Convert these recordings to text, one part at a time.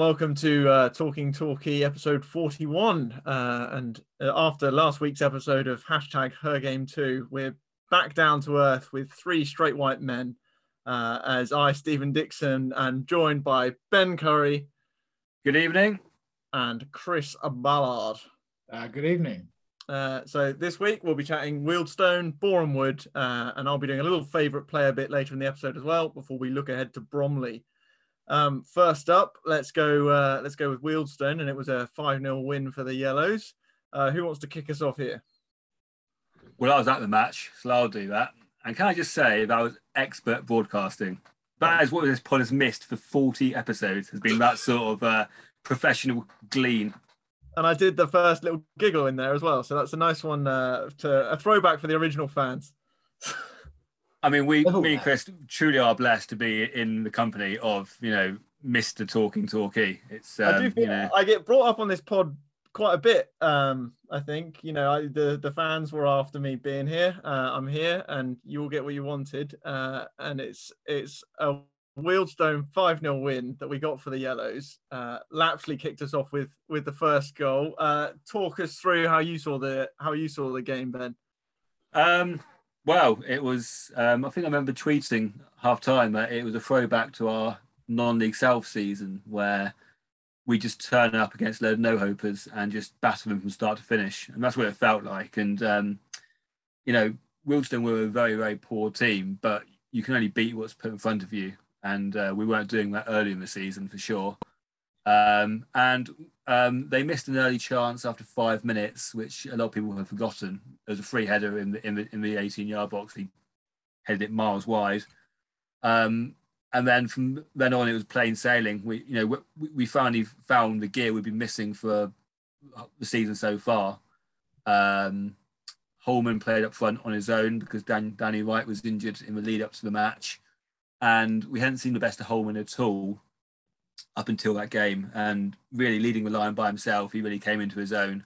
welcome to uh, Talking Talkie episode 41. Uh, and uh, after last week's episode of hashtag Her Game 2, we're back down to earth with three straight white men uh, as I, Stephen Dixon, and joined by Ben Curry. Good evening. And Chris Ballard. Uh, good evening. Uh, so this week we'll be chatting Wealdstone, Boreham Wood, uh, and I'll be doing a little favourite player bit later in the episode as well before we look ahead to Bromley. Um, first up, let's go. Uh, let's go with Wealdstone, and it was a five 0 win for the Yellows. Uh, who wants to kick us off here? Well, I was at the match, so I'll do that. And can I just say that was expert broadcasting. That is what this pod has missed for 40 episodes, has been that sort of uh, professional glean. And I did the first little giggle in there as well. So that's a nice one uh, to a throwback for the original fans. I mean, we, oh, me and Chris, truly are blessed to be in the company of, you know, Mr. Talking Talkie. It's, um, I do feel you know... I get brought up on this pod quite a bit. Um, I think you know I, the the fans were after me being here. Uh, I'm here, and you'll get what you wanted. Uh, and it's it's a Wealdstone five 0 win that we got for the Yellows. Uh, Lapslie kicked us off with with the first goal. Uh, talk us through how you saw the how you saw the game, Ben. Um, well, it was. Um, I think I remember tweeting half time that it was a throwback to our non-league South season where we just turn up against load no hopers and just batter them from start to finish, and that's what it felt like. And um, you know, Wealdstone were a very very poor team, but you can only beat what's put in front of you, and uh, we weren't doing that early in the season for sure. Um, and um, they missed an early chance after five minutes, which a lot of people have forgotten. There was a free header in the in the in the 18 yard box. He headed it miles wide. Um, and then from then on, it was plain sailing. We, you know, we, we finally found the gear we've been missing for the season so far. Um, Holman played up front on his own because Dan, Danny Wright was injured in the lead up to the match, and we hadn't seen the best of Holman at all up until that game and really leading the line by himself. He really came into his own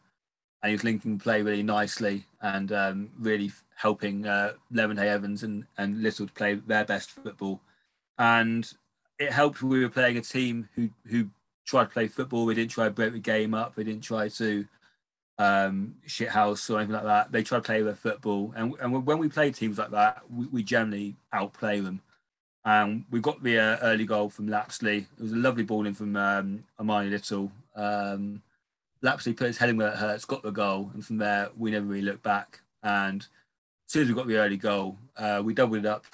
and he was linking play really nicely and um, really helping uh, Lemonheigh Evans and, and Little to play their best football. And it helped we were playing a team who, who tried to play football. We didn't try to break the game up. We didn't try to um, shithouse or anything like that. They tried to play their football. And, and when we play teams like that, we, we generally outplay them. Um, we got the uh, early goal from Lapslie. It was a lovely ball in from um, Armani Little. Um, Lapslie put his head in where it hurts, got the goal, and from there we never really looked back. And as soon as we got the early goal, uh, we doubled it up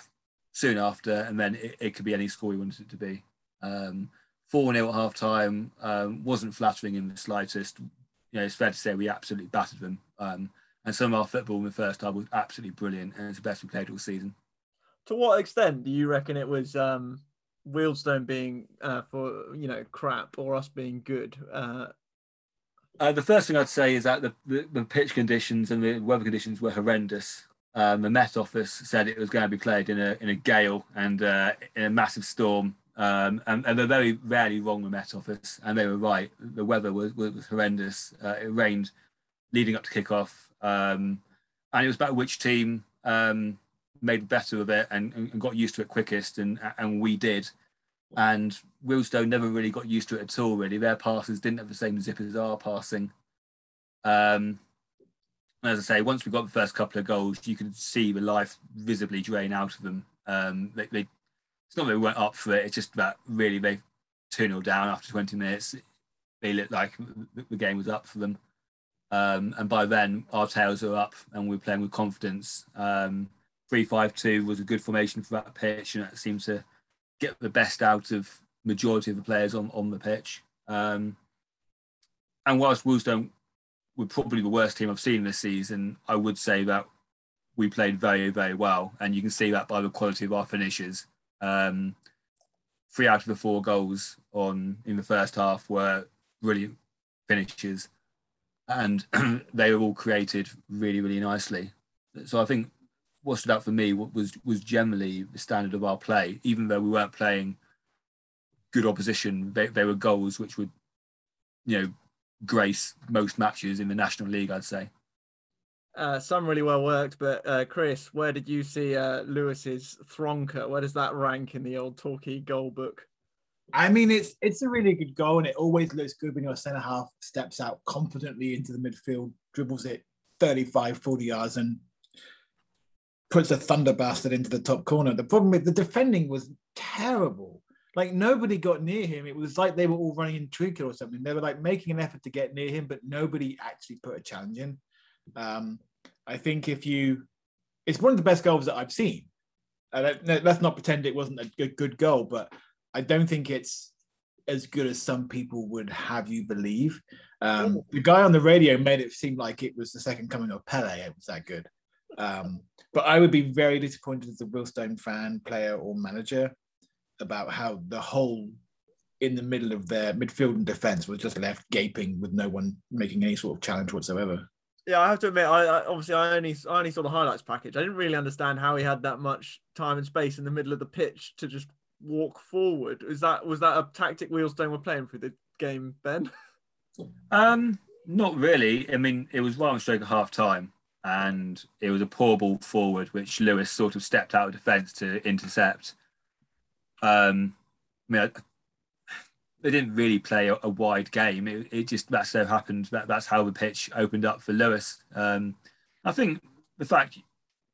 soon after, and then it, it, could be any score we wanted it to be. Um, 4 0 at half time um, wasn't flattering in the slightest. You know, it's fair to say we absolutely battered them. Um, and some of our football in the first half was absolutely brilliant, and it's the best we played all season to what extent do you reckon it was um, Wealdstone being uh, for you know crap or us being good? Uh, uh, the first thing I'd say is that the, the, the, pitch conditions and the weather conditions were horrendous. Um, the Met Office said it was going to be played in a in a gale and uh, in a massive storm. Um, and, and, they're very rarely wrong, the Met Office, and they were right. The weather was, was, was horrendous. Uh, it rained leading up to kickoff, um, and it was about which team um, made better of it and, and got used to it quickest, and and we did. And Wealdstone never really got used to it at all. Really, their passes didn't have the same zip as our passing. Um, as I say, once we got the first couple of goals, you could see the life visibly drain out of them. Um, they, they, it's not that they weren't up for it; it's just that really they 2 0 down after 20 minutes. They looked like the game was up for them. Um, and by then, our tails were up and we were playing with confidence. Um, three-five-two was a good formation for that pitch, and it seemed to get the best out of majority of the players on, on the pitch. Um, and whilst Wealdstone were probably the worst team I've seen this season, I would say that we played very, very well, and you can see that by the quality of our finishes. Um, three out of the four goals on in the first half were brilliant finishes, and they were all created really, really nicely. So I think what stood out for me was was generally the standard of our play. Even though we weren't playing good opposition, they, they were goals which would, you know, grace most matches in the National League. I'd say. Uh, some really well worked, but uh, Chris, where did you see uh, Lewis's Thronker? Where does that rank in the old Talkie goal book? I mean, it's it's a really good goal, and it always looks good when your centre half steps out confidently into the midfield, dribbles it 35, 40 yards, and puts a thunder bastard into the top corner. The problem with the defending was terrible. Like nobody got near him. It was like they were all running in trinket or something. They were like making an effort to get near him, but nobody actually put a challenge in. Um, I think if you, it's one of the best goals that I've seen. Uh, let's not pretend it wasn't a good, good goal, but I don't think it's as good as some people would have you believe. Um, the guy on the radio made it seem like it was the second coming of Pele. It was that good. Um, but I would be very disappointed as a Wealdstone fan, player, or manager about how the whole in the middle of their midfield and defense was just left gaping with no one making any sort of challenge whatsoever. Yeah, I have to admit, I, I, obviously I only I only saw the highlights package. I didn't really understand how he had that much time and space in the middle of the pitch to just walk forward. Is that was that a tactic Wealdstone were playing through the game, Ben? Um, not really. I mean, it was right on stroke at half time, and it was a poor ball forward, which Lewis sort of stepped out of defence to intercept. Um, I mean, I, they didn't really play a, a wide game. It, it, just that so happened that that's how the pitch opened up for Lewis. Um, I think the fact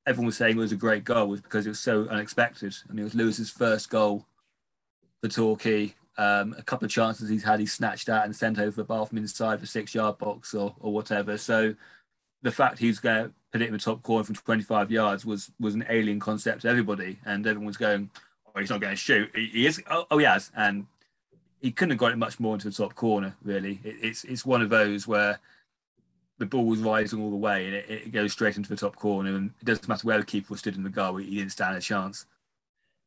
everyone was saying it was a great goal was because it was so unexpected. I mean, it was Lewis's first goal for Torquay. Um, a couple of chances he's had, he snatched out and sent over the bar from inside the six yard box or, or whatever. So the fact he's going to put it in the top corner from 25 yards was was an alien concept to everybody. And everyone was going, oh, he's not going to shoot. He, he is. Oh, oh, he has. And he couldn't have got it much more into the top corner, really. It, it's, it's one of those where the ball was rising all the way and it, it, goes straight into the top corner. And it doesn't matter where the keeper stood in the goal, he didn't stand a chance.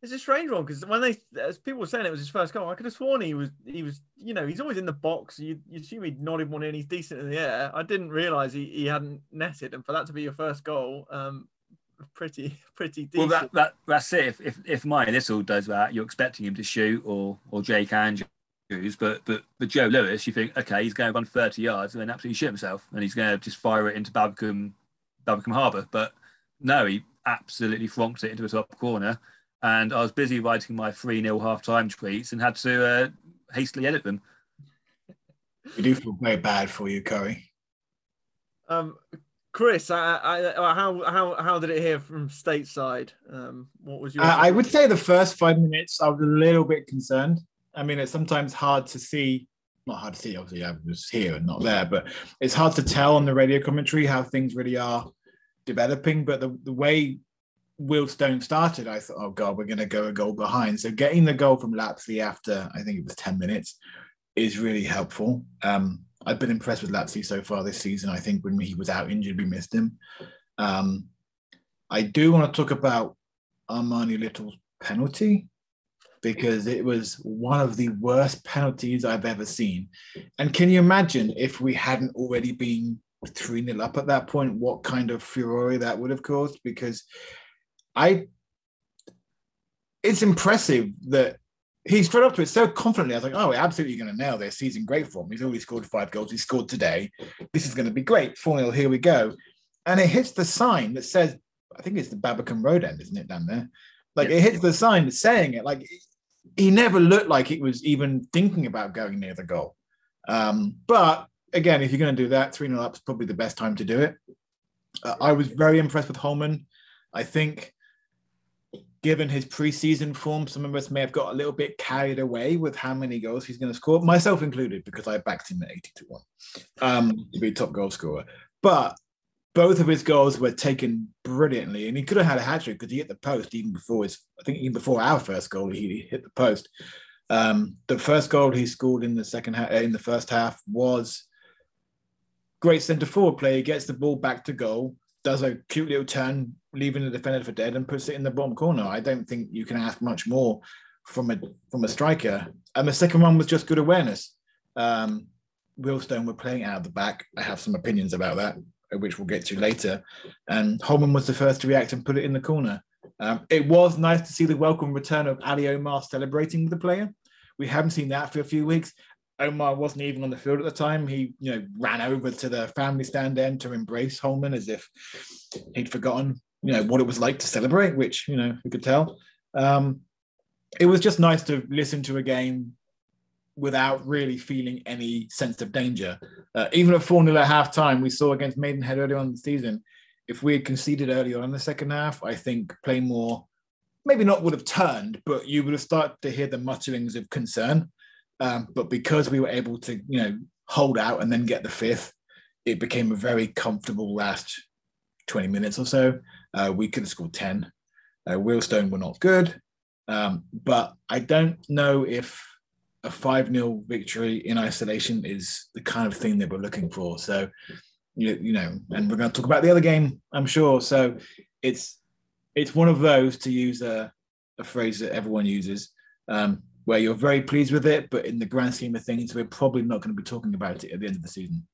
It's a strange one because when they, as people were saying, it was his first goal. I could have sworn he was, he was, you know, he's always in the box. You, you assume he'd nodded one in. He's decent in the air. I didn't realise he, he hadn't netted, and for that to be your first goal, um, pretty, pretty decent. Well, that, that that's it. If if, if Maya Little does that, you're expecting him to shoot, or or Jake Andrews but but but Joe Lewis, you think, okay, he's going to run 30 yards and then absolutely shit himself, and he's going to just fire it into Babbacombe, Babbacombe Harbour. But no, he absolutely flonked it into the top corner. And I was busy writing my 3 0 half time tweets and had to uh, hastily edit them. We do feel very bad for you, Curry. Um, Chris, I, I, uh, how how how did it hear from stateside? Um, what was your? Uh, I would say the first five minutes, I was a little bit concerned. I mean, it's sometimes hard to see. Not hard to see, obviously, I was here and not there, but it's hard to tell on the radio commentary how things really are developing. But the, the way Wealdstone started, I thought, oh God, we're going to go a goal behind. So getting the goal from Lapslie after, I think it was 10 minutes, is really helpful. Um, I've been impressed with Lapslie so far this season. I think when he was out injured, we missed him. Um, I do want to talk about Armani Little's penalty because it was one of the worst penalties I've ever seen. And can you imagine if we hadn't already been 3 0 up at that point, what kind of furore that would have caused? Because I, it's impressive that he straight up to it so confidently. I was like, oh, we're absolutely going to nail this. He's in great form. He's already scored five goals. He scored today. This is going to be great. 4 0, here we go. And it hits the sign that says, I think it's the Babbacombe Road end, isn't it, down there? Like it hits the sign saying it. Like he never looked like he was even thinking about going near the goal. Um, but again, if you're going to do that, 3 0 up is probably the best time to do it. Uh, I was very impressed with Holman. I think, given his preseason form, some of us may have got a little bit carried away with how many goals he's going to score, myself included, because I backed him at 80 to 1 um, to be top goal scorer. But both of his goals were taken brilliantly, and he could have had a hat trick because he hit the post even before his. I think even before our first goal, he hit the post. Um, the first goal he scored in the second half, in the first half was great centre forward play. He gets the ball back to goal, does a cute little turn, leaving the defender for dead, and puts it in the bottom corner. I don't think you can ask much more from a from a striker. And the second one was just good awareness. Um, Wealdstone were playing out of the back. I have some opinions about that which we'll get to later. And Holman was the first to react and put it in the corner. Um, it was nice to see the welcome return of Ali Omar celebrating with the player. We haven't seen that for a few weeks. Omar wasn't even on the field at the time. He, you know, ran over to the family stand end to embrace Holman as if he'd forgotten, you know, what it was like to celebrate, which, you know, we could tell. Um, it was just nice to listen to a game without really feeling any sense of danger. Uh, even at 4 0 at half time, we saw against Maidenhead earlier on in the season, if we had conceded earlier on in the second half, I think Plainmoor maybe not would have turned, but you would have started to hear the mutterings of concern. Um, but because we were able to, you know, hold out and then get the fifth, it became a very comfortable last 20 minutes or so. Uh, we could have scored 10. Uh, Wealdstone were not good. Um, but I don't know if a 5 0 victory in isolation is the kind of thing that we're looking for. So, you, you know, and we're going to talk about the other game, I'm sure. So it's it's one of those to use a, a phrase that everyone uses. Um, where you're very pleased with it, but in the grand scheme of things, we're probably not going to be talking about it at the end of the season.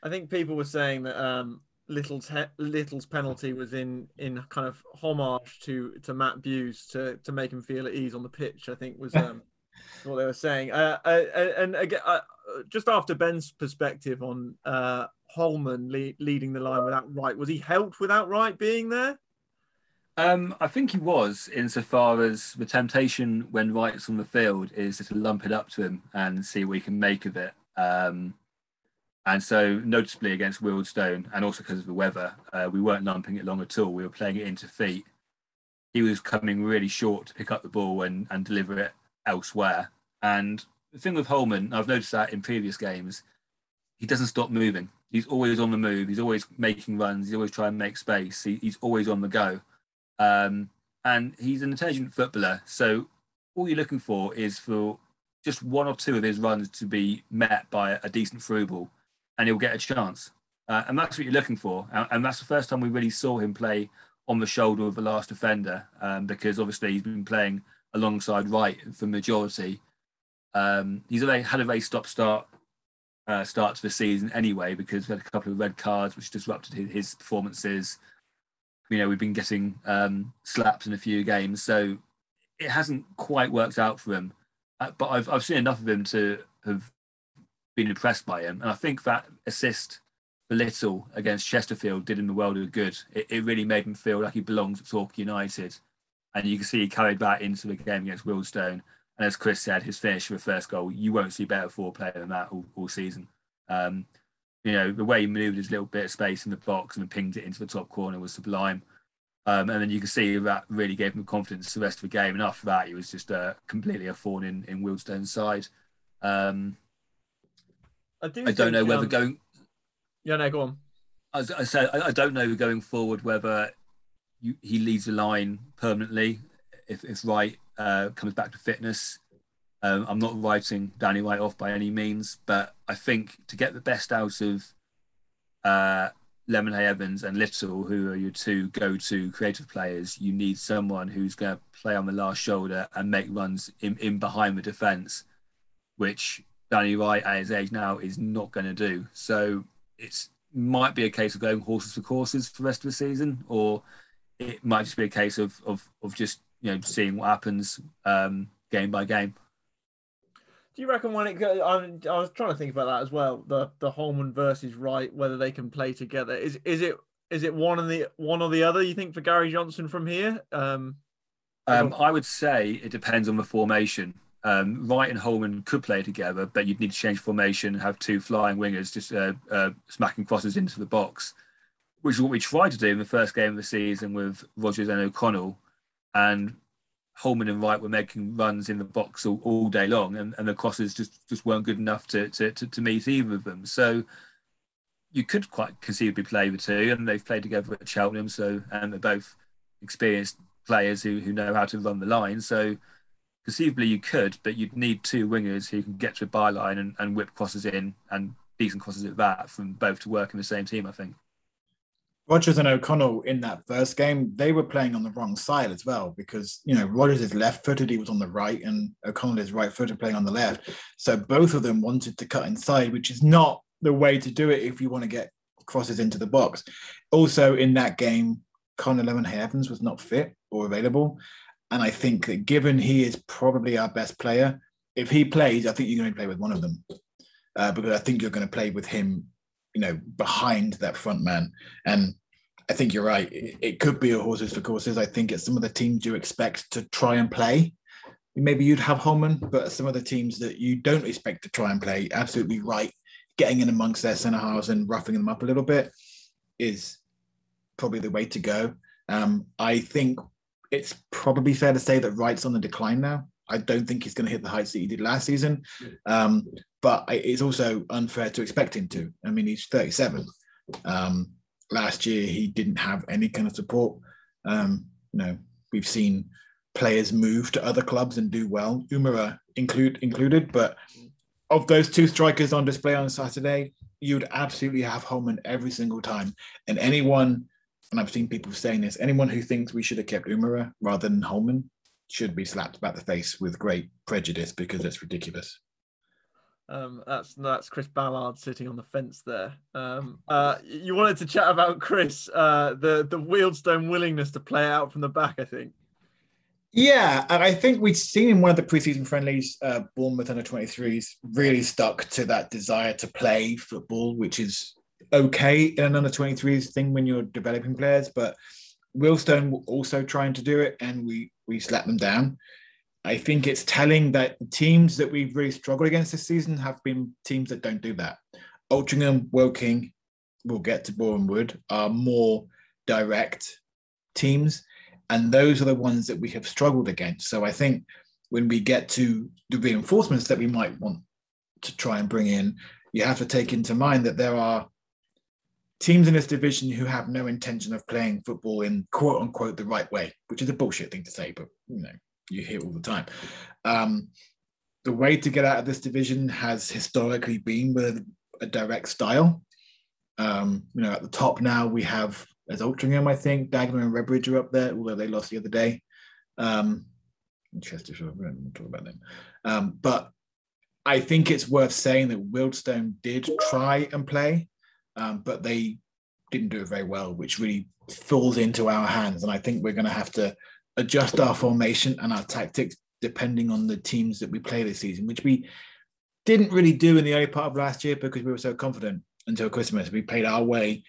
I think people were saying that um, Little's Little's penalty was in in kind of homage to to Matt Bewes to to make him feel at ease on the pitch. I think was um, what they were saying. Uh, uh, uh and again, uh, just after Ben's perspective on uh, Holman le- leading the line without Wright, was he helped without Wright being there? Um, I think he was, insofar as the temptation when Wright's on the field is to lump it up to him and see what he can make of it. Um, and so, noticeably against Wealdstone, and also because of the weather, uh, we weren't lumping it long at all. We were playing it into feet. He was coming really short to pick up the ball and, and deliver it elsewhere. And the thing with Holman, I've noticed that in previous games, he doesn't stop moving. He's always on the move. He's always making runs. He's always trying to make space. He, he's always on the go. Um, and he's an intelligent footballer. So all you're looking for is for just one or two of his runs to be met by a decent through ball, and he'll get a chance. Uh, and that's what you're looking for. And, and, that's the first time we really saw him play on the shoulder of the last defender, um, because obviously he's been playing alongside Wright for majority. Um, he's had a very stop-start uh, start to the season anyway, because we had a couple of red cards which disrupted his, his performances you know we've been getting um, slaps in a few games, so it hasn't quite worked out for him. Uh, but I've I've seen enough of him to have been impressed by him, and I think that assist for Little against Chesterfield did him the world of good. It, it really made him feel like he belongs at Torquay United, and you can see he carried that into the game against Wealdstone. And as Chris said, his finish for the first goal, you won't see better for player than that all, all season. Um, you know, the way he moved his little bit of space in the box and pinged it into the top corner was sublime. Um, and then you can see that really gave him confidence the rest of the game. And after that, he was just uh, completely a thorn in, in Wealdstone's side. Um, I, do I don't know whether um, going. Yeah, no, go on. I, I said I, I, don't know going forward whether you, he leads the line permanently if, if Wright uh, comes back to fitness. Um, I'm not writing Danny Wright off by any means, but I think to get the best out of uh, Hay Evans and Little, who are your two go-to creative players, you need someone who's going to play on the last shoulder and make runs in, in behind the defence, which Danny Wright at his age now is not going to do. So it's might be a case of going horses for courses for the rest of the season, or it might just be a case of of, of just you know seeing what happens um, game by game. Do you reckon when it goes? I, I was trying to think about that as well. The the Holman versus Wright, whether they can play together. Is is it is it one and the one or the other? You think for Gary Johnson from here? Um, um, I would say it depends on the formation. Um, Wright and Holman could play together, but you'd need to change formation and have two flying wingers just uh, uh, smacking crosses into the box, which is what we tried to do in the first game of the season with Rogers and O'Connell. And Holman and Wright were making runs in the box all, all day long, and, and the crosses just, just weren't good enough to, to, to, to meet either of them. So you could quite conceivably play the two, and they've played together at Cheltenham, so and they're both experienced players who, who know how to run the line. So conceivably you could, but you'd need two wingers who can get to a byline and, and whip crosses in and decent crosses at that from both to work in the same team, I think. Rogers and O'Connell in that first game, they were playing on the wrong side as well because you know Rogers is left footed, he was on the right, and O'Connell is right footed playing on the left. So both of them wanted to cut inside, which is not the way to do it if you want to get crosses into the box. Also in that game, Connor Lemonheigh Evans was not fit or available. And I think that given he is probably our best player, if he plays, I think you're going to play with one of them. Uh, because I think you're going to play with him you know, behind that front man. And I think you're right. It, could be a horses for courses. I think it's some of the teams you expect to try and play. maybe you'd have Holman, but some of the teams that you don't expect to try and play absolutely right, getting in amongst their centre halves and roughing them up a little bit is probably the way to go. Um, I think it's probably fair to say that Wright's on the decline now. I don't think he's going to hit the heights that he did last season, um, but it's also unfair to expect him to. I mean, he's 37. Um, last year, he didn't have any kind of support. Um, you know, we've seen players move to other clubs and do well, Umerah include included. But of those two strikers on display on Saturday, you'd absolutely have Holman every single time. And anyone, and I've seen people saying this, anyone who thinks we should have kept Umerah rather than Holman should be slapped about the face with great prejudice because it's ridiculous. Um, that's that's Chris Ballard sitting on the fence there. Um, uh, you wanted to chat about Chris, uh, the the Wealdstone willingness to play out from the back. I think. Yeah, and I think we'd seen in one of the preseason friendlies, uh, Bournemouth under 23s really stuck to that desire to play football, which is okay in an under 23s thing when you're developing players. But Wealdstone were also trying to do it, and we we slapped them down. I think it's telling that teams that we've really struggled against this season have been teams that don't do that. Altrincham, Woking, we'll get to Boreham Wood, are more direct teams and those are the ones that we have struggled against. So I think when we get to the reinforcements that we might want to try and bring in, you have to take into mind that there are teams in this division who have no intention of playing football in quote unquote the right way, which is a bullshit thing to say, but you know, you hear all the time. Um, the way to get out of this division has historically been with a, direct style. Um, you know, at the top now we have as Altrincham, I think. Dagenham and Redbridge are up there, although they lost the other day. Um, Chesterfield, we won't talk about them. Um, but I think it's worth saying that Wealdstone did try and play, um, but they didn't do it very well, which really falls into our hands. And I think we're going to have to adjust our formation and our tactics depending on the teams that we play this season, which we didn't really do in the early part of last year because we were so confident until Christmas. We played our way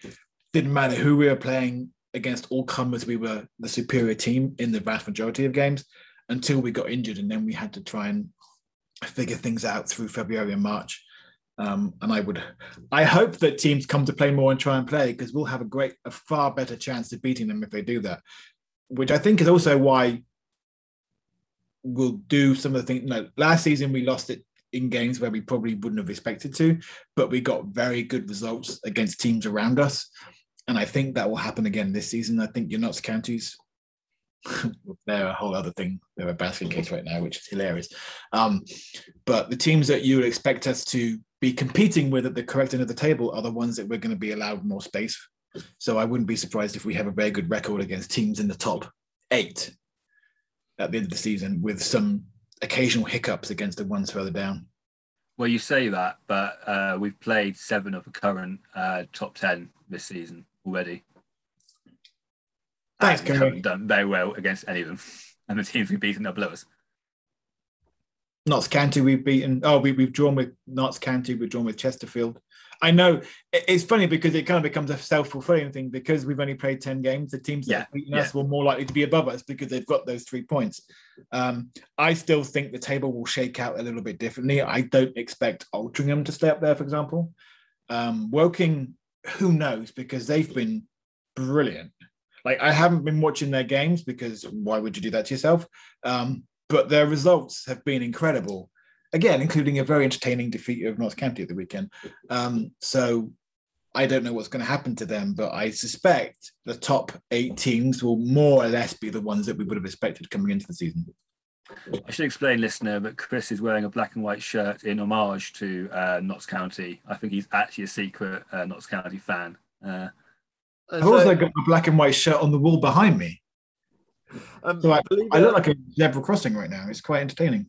didn't matter who we were playing against all comers, we were the superior team in the vast majority of games until we got injured. And then we had to try and figure things out through February and March. Um, and I would, I hope that teams come to play more and try and play because we'll have a great, a far better chance of beating them if they do that. Which I think is also why we'll do some of the things. No, last season we lost it in games where we probably wouldn't have expected to, but we got very good results against teams around us and I think that will happen again this season. I think your Notts counties, they're a whole other thing. They're a basket case right now, which is hilarious. Um, but the teams that you would expect us to be competing with at the correct end of the table are the ones that we're going to be allowed more space. So I wouldn't be surprised if we have a very good record against teams in the top eight at the end of the season, with some occasional hiccups against the ones further down. Well, you say that, but uh, we've played seven of the current uh, top ten this season already. Thanks, we haven't done very well against any of them, and the teams we've beaten are below us. Notts County we've beaten. Oh, we, we've drawn with Notts County. We've drawn with Chesterfield. I know it's funny because it kind of becomes a self-fulfilling thing because we've only played 10 games. The teams that have beaten yeah. us were more likely to be above us because they've got those three points. Um, I still think the table will shake out a little bit differently. I don't expect Altrincham to stay up there, for example. Um, Woking who knows? Because they've been brilliant. Like I haven't been watching their games because why would you do that to yourself? Um, but their results have been incredible. Again, including a very entertaining defeat of Notts County at the weekend. Um, so I don't know what's going to happen to them, but I suspect the top eight teams will more or less be the ones that we would have expected coming into the season. I should explain, listener, that Chris is wearing a black and white shirt in homage to uh, Notts County. I think he's actually a secret uh, Notts County fan. Uh, I've also got a black and white shirt on the wall behind me. Um, so I, I look like a zebra crossing right now. It's quite entertaining.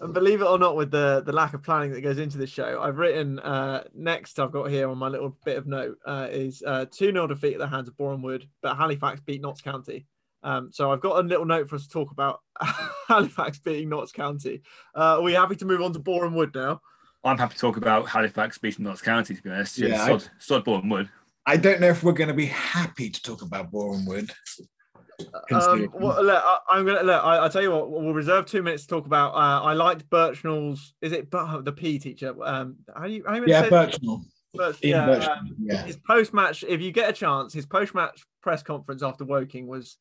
And believe it or not, with the the lack of planning that goes into this show, I've written uh, next. I've got here on my little bit of note uh, is uh, two 0 defeat at the hands of Boreham but Halifax beat Notts County. Um, so I've got a little note for us to talk about Halifax beating Notts County. Uh, are we happy to move on to Boreham Wood now? I'm happy to talk about Halifax beating Notts County, to be honest. Yeah, sod, I, sod Boreham Wood. I don't know if we're going to be happy to talk about Boreham Wood. Um, well, look, I, am gonna look. I, will tell you what. We'll reserve two minutes to talk about. Uh, I liked Burchnall's. Is it the P teacher? Um, how do you? How do you yeah, Birchnell. But yeah, um, yeah, his post match. If you get a chance, his post match press conference after Woking was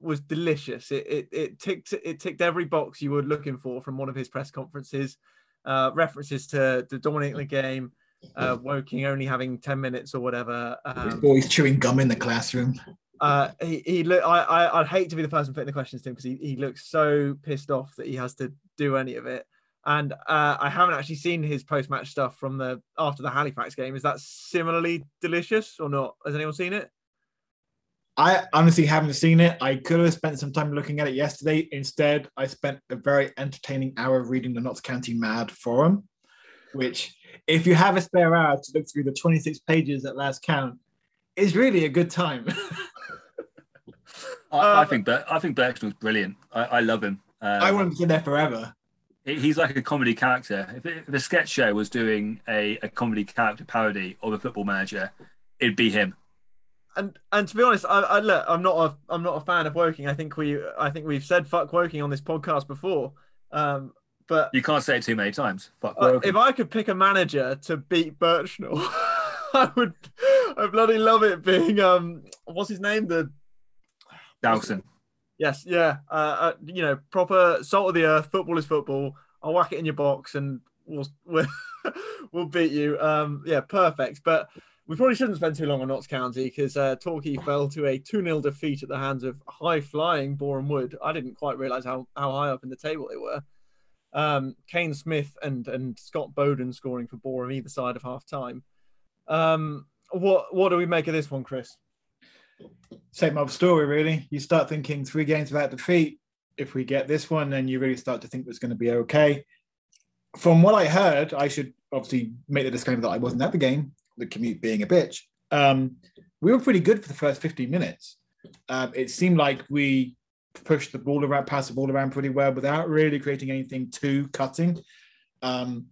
was delicious. It, it it ticked it ticked every box you were looking for from one of his press conferences. Uh, references to the dominating the game, uh, Woking only having ten minutes or whatever. Um, boys chewing gum in the classroom. Uh, he he look. I, I I'd hate to be the person putting the questions to him because he, he looks so pissed off that he has to do any of it. And uh, I haven't actually seen his post match stuff from the after the Halifax game. Is that similarly delicious or not? Has anyone seen it? I honestly haven't seen it. I could have spent some time looking at it yesterday. Instead, I spent a very entertaining hour reading the Notts County Mad forum, which, if you have a spare hour to look through the 26 pages at last count, is really a good time. I, I, um, think that I think Burchnall's brilliant. I, I love him. Um, I want him to be there forever. He's like a comedy character. If, if a sketch show was doing a, a comedy character parody of a football manager, it'd be him and and to be honest, I, I look, I'm not a I'm not a fan of Woking. I think we I think we've said fuck Woking on this podcast before. Um, but you can't say it too many times. Fuck uh, if I could pick a manager to beat Birchnell, I would. I bloody love it being um what's his name the Dowson. Yes, yeah. Uh, uh, you know, proper salt of the earth. Football is football. I'll whack it in your box and we'll we'll, we'll beat you. Um, yeah, perfect. But we probably shouldn't spend too long on Notts County because uh, Torquay fell to a 2 0 defeat at the hands of high flying Boreham Wood. I didn't quite realise how, how high up in the table they were. Um, Kane Smith and, and Scott Boden scoring for Boreham either side of half time. Um, what, what do we make of this one, Chris? Same old story, really. You start thinking three games without defeat. If we get this one, then you really start to think it's going to be okay. From what I heard, I should obviously make the disclaimer that I wasn't at the game the commute being a bitch. Um, we were pretty good for the first 15 minutes. Um, it seemed like we pushed the ball around, passed the ball around pretty well without really creating anything too cutting. Um,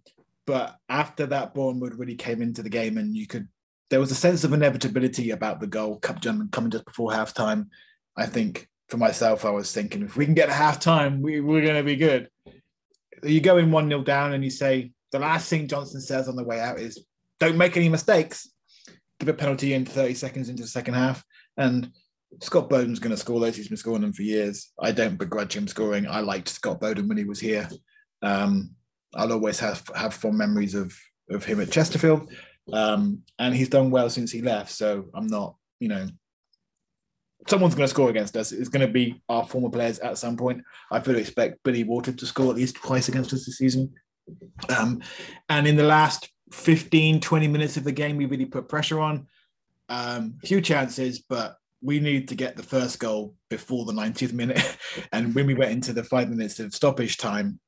but after that, Bournemouth really came into the game, and you could there was a sense of inevitability about the goal coming just before halftime. I think for myself, I was thinking if we can get a halftime, we, we're going to be good. You go in 1 0 down and you say, the last thing Johnson says on the way out is don't make any mistakes. Give a penalty in 30 seconds into the second half. And Scott Boden's going to score those. He's been scoring them for years. I don't begrudge him scoring. I liked Scott Boden when he was here. Um, I'll always have have fond memories of of him at Chesterfield, um, and he's done well since he left. So I'm not, you know, someone's going to score against us. It's going to be our former players at some point. I fully expect Billy Water to score at least twice against us this season. Um, and in the last 15, 20 minutes of the game, we really put pressure on. Um, few chances, but we need to get the first goal before the 90th minute. and when we went into the five minutes of stoppage time,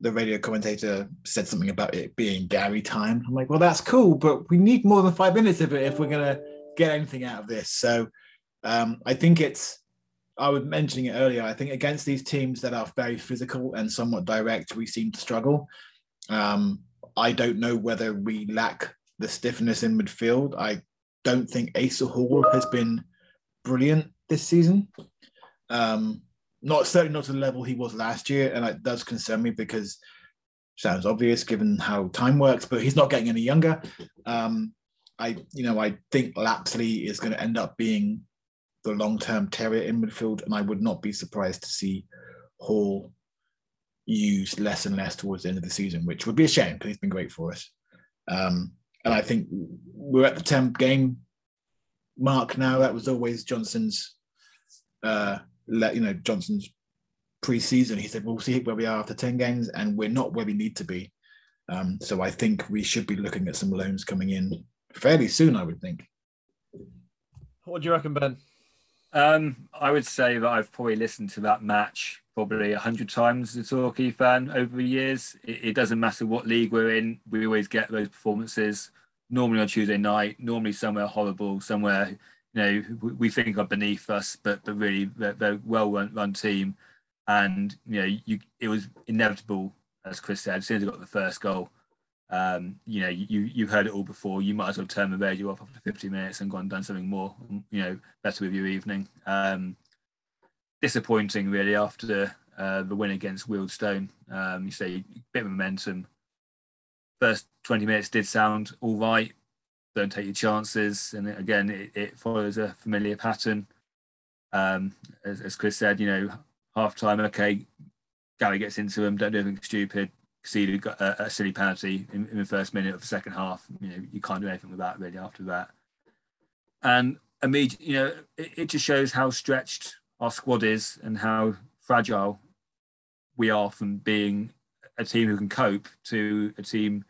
the radio commentator said something about it being Gary time. I'm like, well, that's cool, but we need more than five minutes of it if we're to get anything out of this. So um, I think it's, I was mentioning it earlier, I think against these teams that are very physical and somewhat direct, we seem to struggle. Um, I don't know whether we lack the stiffness in midfield. I don't think Asa Hall has been brilliant this season. Um, not certainly not to the level he was last year, and it does concern me because sounds obvious given how time works, but he's not getting any younger. Um, I, you know, I think Lapslie is going to end up being the long-term terrier in midfield, and I would not be surprised to see Hall used less and less towards the end of the season, which would be a shame because he's been great for us. Um, and I think we're at the 10 game mark now. That was always Johnson's, uh, let, you know, Johnson's pre-season. He said, we'll see where we are after 10 games and we're not where we need to be. Um, so I think we should be looking at some loans coming in fairly soon, I would think. What do you reckon, Ben? Um, I would say that I've probably listened to that match probably a hundred times as a Torquay fan over the years. It, it, doesn't matter what league we're in; we always get those performances. Normally on Tuesday night, normally somewhere horrible, somewhere you know we think are beneath us, but but really they're, they're well run, run team, and you know you it was inevitable, as Chris said, as soon as they got the first goal. Um, you know, you you heard it all before. You might as well turn the radio off after 50 minutes and go and done something more, you know, better with your evening. Um, disappointing really after uh, the win against Wealdstone. Um, you say bit of momentum. First 20 minutes did sound all right. Don't take your chances. And again, it, it follows a familiar pattern. Um, as, as, Chris said, you know, half time, okay, Gary gets into him, don't do anything stupid, conceded a, a silly penalty in, in, the first minute of the second half. You know, you can't do anything with that really after that. And immediately, you know, it, it just shows how stretched our squad is and how fragile we are from being a team who can cope to a team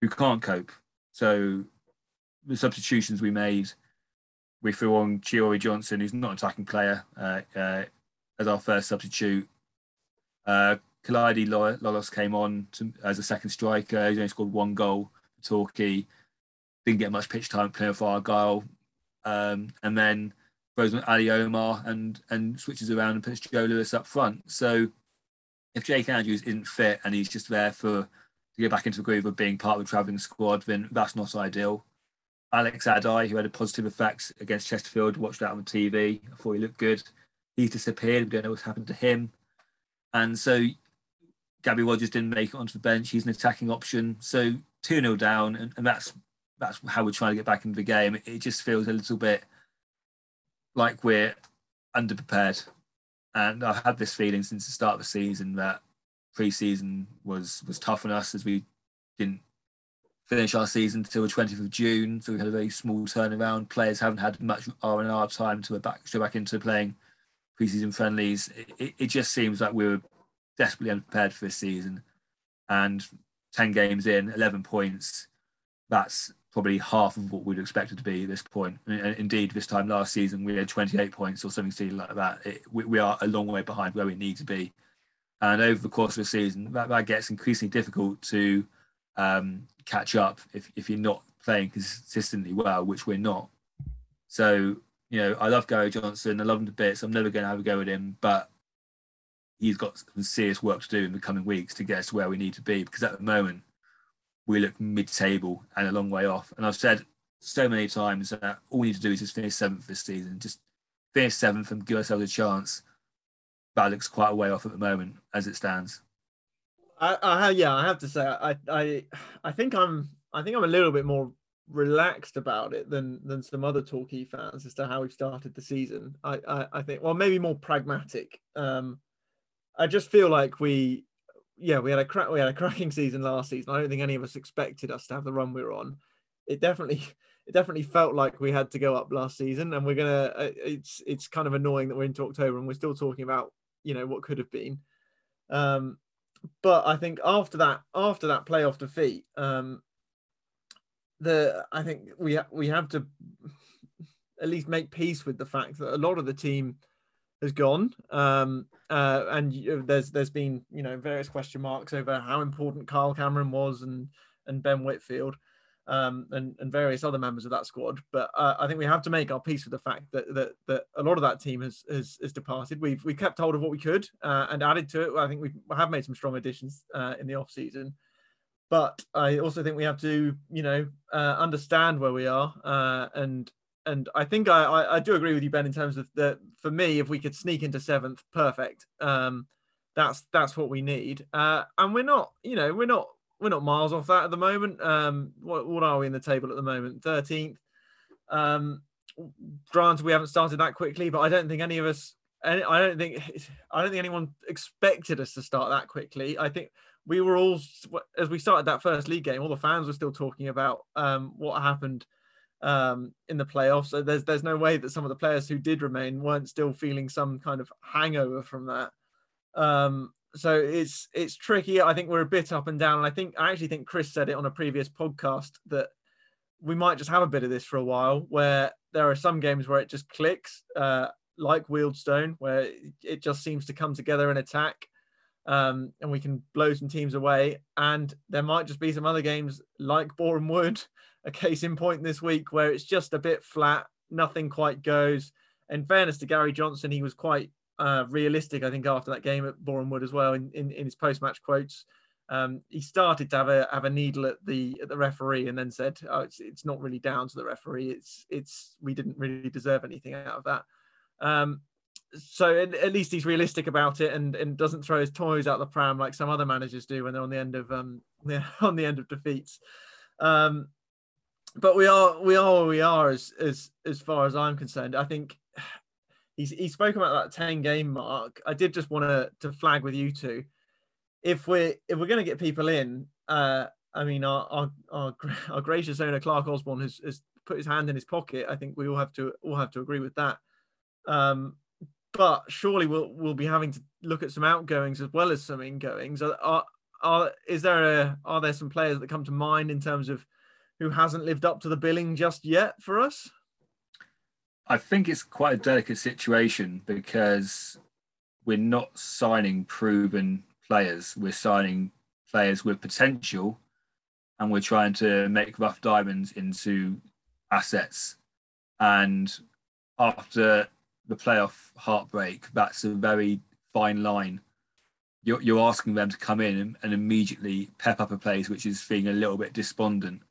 who can't cope. So the substitutions we made, we threw on Chiori Johnson, who's not an attacking player, uh, uh, as our first substitute. Uh, Klaidi Lolos came on to, as a second striker. He's only scored one goal for Torquay. Didn't get much pitch time playing for Argyle. Um, and then on Ali Omar and and switches around and puts Joe Lewis up front. So if Jake Andrews isn't fit and he's just there for to get back into the groove of being part of the travelling squad, then that's not ideal. Alex Adai, who had a positive effect against Chesterfield, watched that on TV. I thought he looked good. He's disappeared. We don't know what's happened to him. And so Gabby Rogers didn't make it onto the bench. He's an attacking option. So 2 0 down. And, and, that's that's how we're trying to get back into the game. It, it just feels a little bit like we're underprepared. And I've had this feeling since the start of the season that pre-season was was tough on us as we didn't finish our season until the 20th of June. So we had a very small turnaround. Players haven't had much R and R time to back to back into playing preseason friendlies. It, it, just seems like we were desperately unprepared for this season. And 10 games in, 11 points, that's probably half of what we'd expected to be at this point. And indeed, this time last season, we had 28 points or something silly like that. It, we, we, are a long way behind where we need to be. And over the course of the season, that, that gets increasingly difficult to um, catch up if, if you're not playing consistently well, which we're not. So, you know, I love Gary Johnson. I love him to bits. I'm never going to have a go at him, but he's got some serious work to do in the coming weeks to get us to where we need to be because at the moment, we look mid-table and a long way off. And I've said so many times that all we need to do is just finish seventh this season, just finish seventh and give ourselves a chance. That looks quite a way off at the moment as it stands. I, I yeah, I have to say, I, I, I think I'm, I think I'm a little bit more relaxed about it than than some other Torquay fans as to how we started the season. I, I, I think, well, maybe more pragmatic. Um, I just feel like we yeah, we had a crack we had a cracking season last season. I don't think any of us expected us to have the run we were on. It definitely it definitely felt like we had to go up last season, and we're gonna. Uh, it's it's kind of annoying that we're into October and we're still talking about you know what could have been. Um, but I think after that after that playoff defeat, um, the I think we we have to at least make peace with the fact that a lot of the team has gone. Um, uh, and there's there's been you know various question marks over how important Kyle Cameron was and and Ben Whitfield um, and and various other members of that squad. But uh, I think we have to make our peace with the fact that that that a lot of that team has has, has departed. We've we kept hold of what we could uh, and added to it. I think we have made some strong additions uh, in the off season. But I also think we have to, you know, uh, understand where we are uh, and and I think I, I, I, do agree with you, Ben, in terms of that. For me, if we could sneak into seventh, perfect. Um, that's that's what we need. Uh, and we're not, you know, we're not we're not miles off that at the moment. Um, what, what are we in the table at the moment? Thirteenth. Um, granted, we haven't started that quickly, but I don't think any of us. I don't think I don't think anyone expected us to start that quickly. I think we were all as we started that first league game. All the fans were still talking about um, what happened um, in the playoffs. So there's there's no way that some of the players who did remain weren't still feeling some kind of hangover from that. Um, so it's it's tricky. I think we're a bit up and down. And I think I actually think Chris said it on a previous podcast that we might just have a bit of this for a while, where there are some games where it just clicks, uh, like Wealdstone, where it just seems to come together and attack. Um, and we can blow some teams away. And there might just be some other games like Boreham Wood a case in point this week where it's just a bit flat, nothing quite goes. In fairness to Gary Johnson, he was quite uh, realistic, I think, after that game at Boreham Wood as well in, in, in his post match quotes. Um, he started to have a have a needle at the at the referee and then said, "Oh, it's it's not really down to the referee. It's it's we didn't really deserve anything out of that." Um, so at, at, least he's realistic about it and, and doesn't throw his toys out the pram like some other managers do when they're on the end of um on the end of defeats. Um, but we are we are where we are as as as far as I'm concerned. I think he's he spoke about that 10 game mark. I did just want to to flag with you two. If we're if we're going to get people in, uh, I mean, our, our our, our gracious owner Clark Osborne has, has put his hand in his pocket. I think we all have to all have to agree with that. Um, but surely we'll we'll be having to look at some outgoings as well as some ingoings. Are, are, are is there a are there some players that come to mind in terms of who hasn't lived up to the billing just yet for us? I think it's quite a delicate situation because we're not signing proven players. We're signing players with potential and we're trying to make rough diamonds into assets. And after the playoff heartbreak, that's a very fine line. You're, you're asking them to come in and, and immediately pep up a place which is feeling a little bit despondent.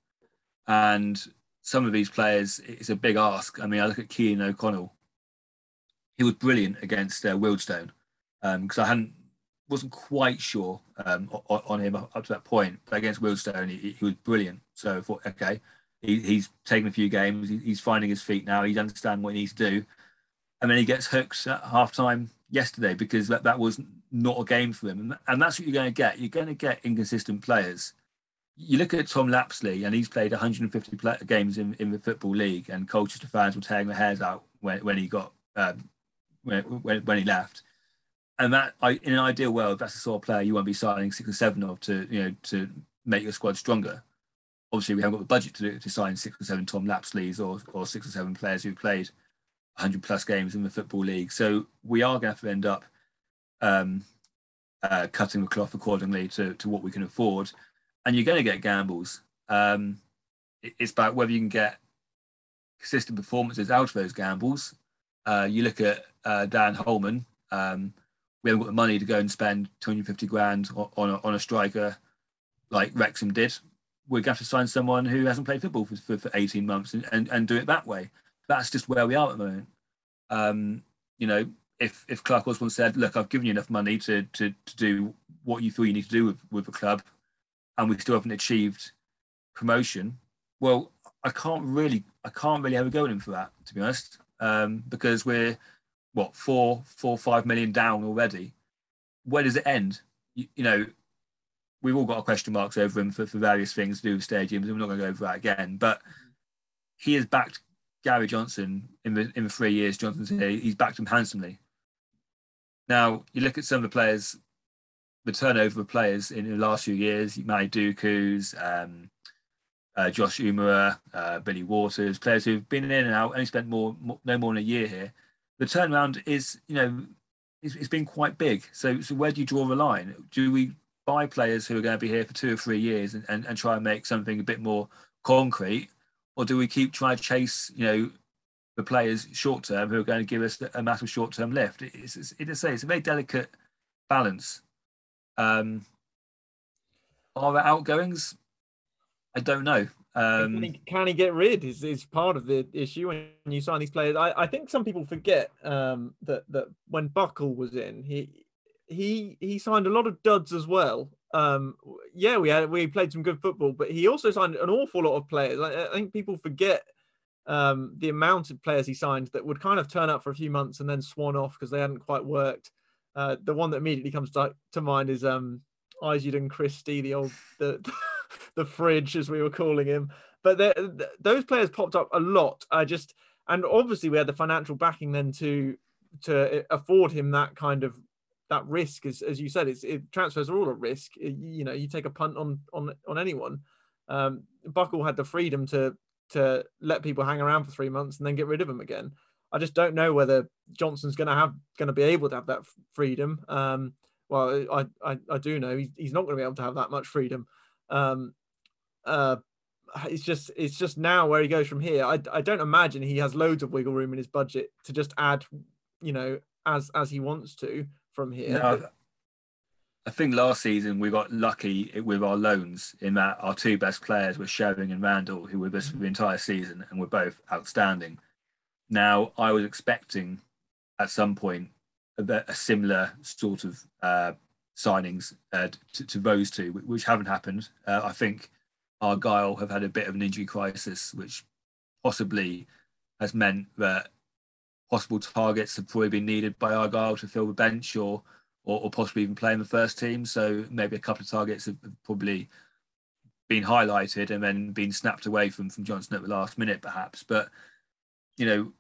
And some of these players, it's a big ask. I mean, I look at Keane O'Connell. He was brilliant against uh, Wealdstone because um, I hadn't wasn't quite sure um, on, on, him up to that point. But against Wealdstone, he, he was brilliant. So I thought, okay, he, he's taken a few games. He, he's finding his feet now. He's understanding what he needs to do. And then he gets hooked at half time yesterday because that, that was not a game for him. And that's what you're going to get. You're going to get inconsistent players. You look at Tom Lapslie, and he's played 150 play- games in, in the Football League, and Colchester fans were tearing their hairs out when, when he got um, when, when, when he left and that I, in an ideal world, that's the sort of player you want to be signing six or seven of to you know to make your squad stronger. Obviously, we haven't got the budget to to sign six or seven Tom Lapslies or or six or seven players who've played 100 plus games in the football league. So we are going to end up um, uh, cutting the cloth accordingly to to what we can afford, and you're going to get gambles. Um, it's about whether you can get consistent performances out of those gambles. Uh, you look at uh, Dan Holman. Um, we haven't got the money to go and spend 250 grand on a, on a striker like Wrexham did. We're going to, to sign someone who hasn't played football for, for, for 18 months and, and, and do it that way. That's just where we are at the moment. Um, you know, if if Clark Osborne said, "Look, I've given you enough money to to, to do what you feel you need to do with, with the club, and we still haven't achieved promotion," well, I can't really I can't really have a go at him for that, to be honest, um, because we're what four, four, five million down already. Where does it end? You, you know, we've all got question marks over him for, for various things to do with stadiums, and we're not going to go over that again. But he has backed Gary Johnson in the in the three years Johnson's here. He's backed him handsomely. Now you look at some of the players, the turnover of players in the last few years. Mani Duku's, um, uh, Josh Umerah, uh, Billy Waters, players who've been in and out, only spent more, more no more than a year here the turnaround is, you know, it's, it's been quite big. So, so where do you draw the line? Do we buy players who are going to be here for two or three years and, and, and try and make something a bit more concrete? Or do we keep trying to chase, you know, the players short term who are going to give us a massive short term lift? It's, it's, it is it's a very delicate balance. Um, are there outgoings? I don't know. Um, can, he, can, he, get rid? Is is part of the issue when you sign these players? I, I think some people forget um, that that when Buckle was in, he he he signed a lot of duds as well. Um, yeah, we had we played some good football, but he also signed an awful lot of players. I, I think people forget um, the amount of players he signed that would kind of turn up for a few months and then swan off because they hadn't quite worked. Uh, the one that immediately comes to, to mind is um, and Christie, the old the the fridge, as we were calling him. But those players popped up a lot. I just and obviously we had the financial backing then to to afford him that kind of that risk. As as you said, it's it, transfers are all a risk. you know, you take a punt on on on anyone. Um, Buckle had the freedom to to let people hang around for three months and then get rid of them again. I just don't know whether Johnson's going to have going to be able to have that freedom. Um, well, I, I, I do know he's, he's not going to be able to have that much freedom. Um, uh, it's just it's just now where he goes from here. I, I don't imagine he has loads of wiggle room in his budget to just add, you know, as as he wants to from here. No, I think last season we got lucky with our loans in that our two best players were Sherring and Randall, who were with us for the entire season and were both outstanding. Now I was expecting at some point a, a similar sort of uh, signings uh, to, to, those two, which haven't happened. Uh, I think Argyle have had a bit of an injury crisis, which possibly has meant that possible targets have probably been needed by Argyle to fill the bench or, or, or possibly even play in the first team. So maybe a couple of targets have probably been highlighted and then been snapped away from from Johnson at the last minute, perhaps. But you know,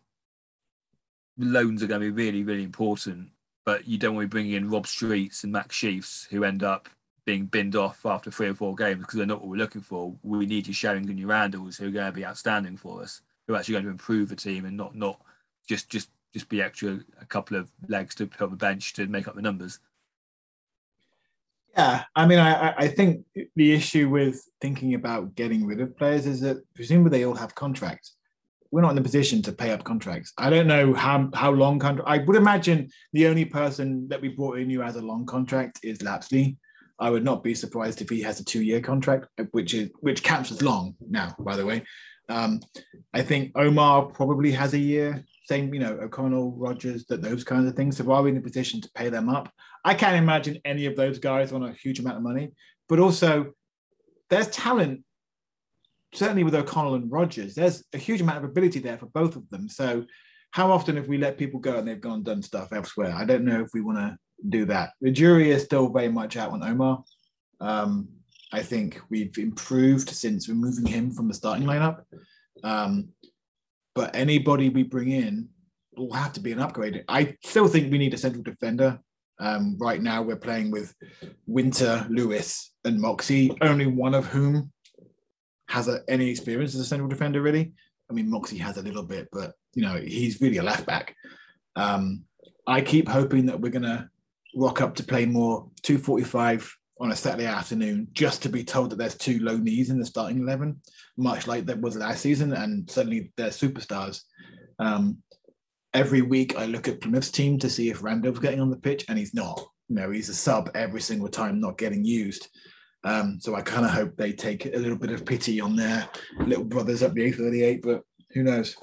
loans are going to be really, really important. But you don't want to be bringing in Rob Streets and Max Sheafs, who end up being binned off after three or four games because they're not what we're looking for. We need your Sheringham and your Randalls who are going to be outstanding for us, who are actually going to improve the team and not not just just just be extra a couple of legs to put on the bench to make up the numbers. Yeah, I mean, I, I think the issue with thinking about getting rid of players is that presumably they all have contracts. We're not in the position to pay up contracts. I don't know how how long contract. I would imagine the only person that we brought in who has a long contract is Lapslie. I would not be surprised if he has a two-year contract, which is which counts as long now. By the way, um, I think Omar probably has a year. Same, you know, O'Connell, Rogers, that those kinds of things. So are we in a position to pay them up? I can't imagine any of those guys on a huge amount of money. But also, there's talent. Certainly with O'Connell and Rogers, there's a huge amount of ability there for both of them. So, how often have we let people go and they've gone and done stuff elsewhere? I don't know if we want to do that. The jury is still very much out on Omar. Um, I think we've improved since removing him from the starting lineup. Um, but anybody we bring in will have to be an upgrade. I still think we need a central defender. Um, right now, we're playing with Winter, Lewis, and Moxey, only one of whom has a, any experience as a central defender, really. I mean, Moxey has a little bit, but you know, he's really a left back. Um, I keep hoping that we're going to rock up to play more 245 on a Saturday afternoon just to be told that there's two low knees in the starting 11, much like that was last season. And suddenly they're superstars. Um, every week I look at Plymouth's team to see if Randall's getting on the pitch, and he's not. You know, he's a sub every single time, not getting used. Um, so I kind of hope they take a little bit of pity on their little brothers up the A38, but who knows?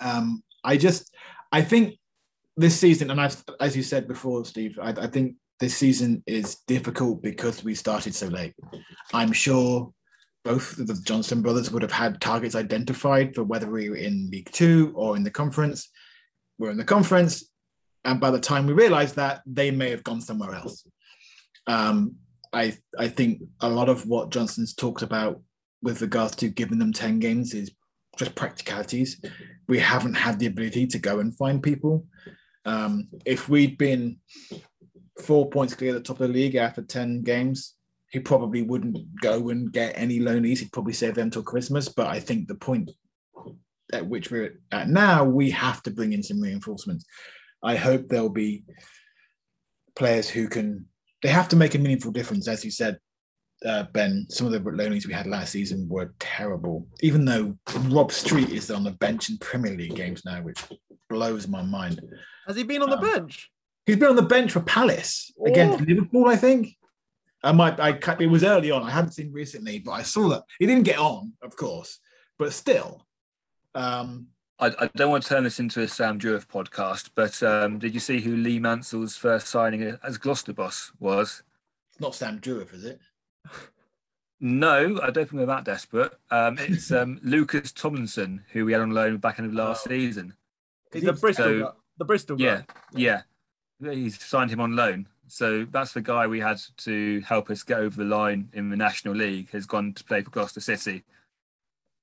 Um, I just, I think this season, and I've, as you said before, Steve, I, I think this season is difficult because we started so late. I'm sure both of the Johnson brothers would have had targets identified for whether we were in League Two or in the conference. We're in the conference, and by the time we realized that, they may have gone somewhere else. Um, I I think a lot of what Johnson's talked about with regards to giving them 10 games is just practicalities. We haven't had the ability to go and find people. Um, if we'd been four points clear at the top of the league after 10 games. He probably wouldn't go and get any loanees. He'd probably save them till Christmas. But I think the point at which we're at now, we have to bring in some reinforcements. I hope there'll be players who can, they have to make a meaningful difference. As you said, uh, Ben, some of the loanees we had last season were terrible. Even though Rob Street is on the bench in Premier League games now, which blows my mind. Has he been on the um, bench? He's been on the bench for Palace against oh. Liverpool, I think. I might, I it was early on. I hadn't seen recently, but I saw that he didn't get on, of course, but still. Um, I, I don't want to turn this into a Sam Jurif podcast, but um, did you see who Lee Mansell's first signing as Gloucester boss was? It's not Sam Jurif, is it? No, I don't think we're that desperate. Um, it's um, Lucas Tomlinson, who we had on loan back in the last oh. season. He's the Bristol, so, the Bristol guy. Yeah, yeah he's signed him on loan. So that's the guy we had to help us get over the line in the National League. Has gone to play for Gloucester City.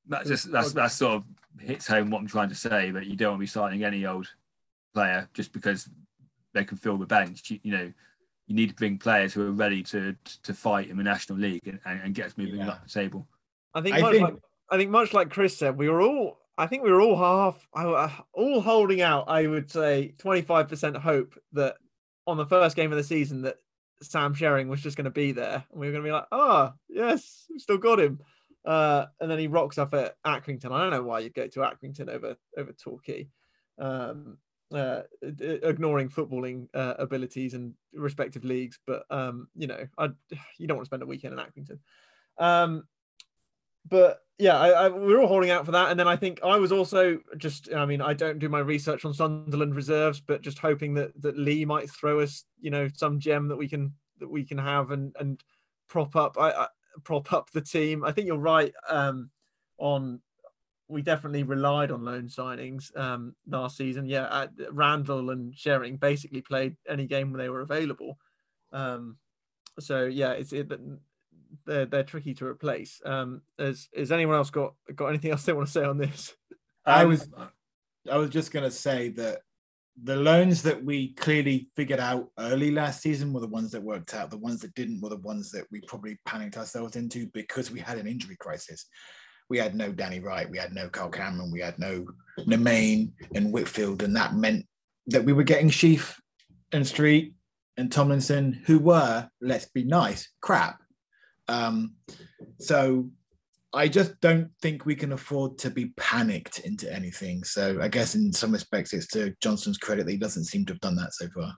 That just that's that sort of hits home what I'm trying to say. But you don't want to be signing any old player just because they can fill the bench. You, you know, you need to bring players who are ready to to fight in the National League and, and get us moving yeah. up the table. I think, I think, like, I think much like Chris said, we were all I think we were all half, uh, all holding out. I would say twenty five percent hope that on the first game of the season that Sam Sherring was just going to be there, and we were going to be like, "Ah, oh, yes, we still got him." Uh, and then he rocks up at Accrington. I don't know why you'd go to Accrington over over Torquay, um, uh, ignoring footballing uh, abilities and respective leagues. But um, you know, I you don't want to spend a weekend in Accrington. Um, but yeah, I, I, we are all holding out for that. And then I think I was also just, I mean, I don't do my research on Sunderland reserves, but just hoping that that Lee might throw us, you know, some gem that we can that we can have and and prop up, I prop up the team. I think you're right um, on. We definitely relied on loan signings um, last season. Yeah, Randall and Sherring basically played any game when they were available. Um, so yeah, it's it, they're they're tricky to replace. Um, has has anyone else got got anything else they want to say on this? I was I was just gonna say that the loans that we clearly figured out early last season were the ones that worked out. The ones that didn't were the ones that we probably panicked ourselves into because we had an injury crisis. We had no Danny Wright, we had no Carl Cameron, we had no Nemane and Whitfield, and that meant that we were getting Sheaf and Street and Tomlinson, who were, let's be nice, crap. Um, so I just don't think we can afford to be panicked into anything. So I guess in some respects, it's to Johnson's credit that he doesn't seem to have done that so far.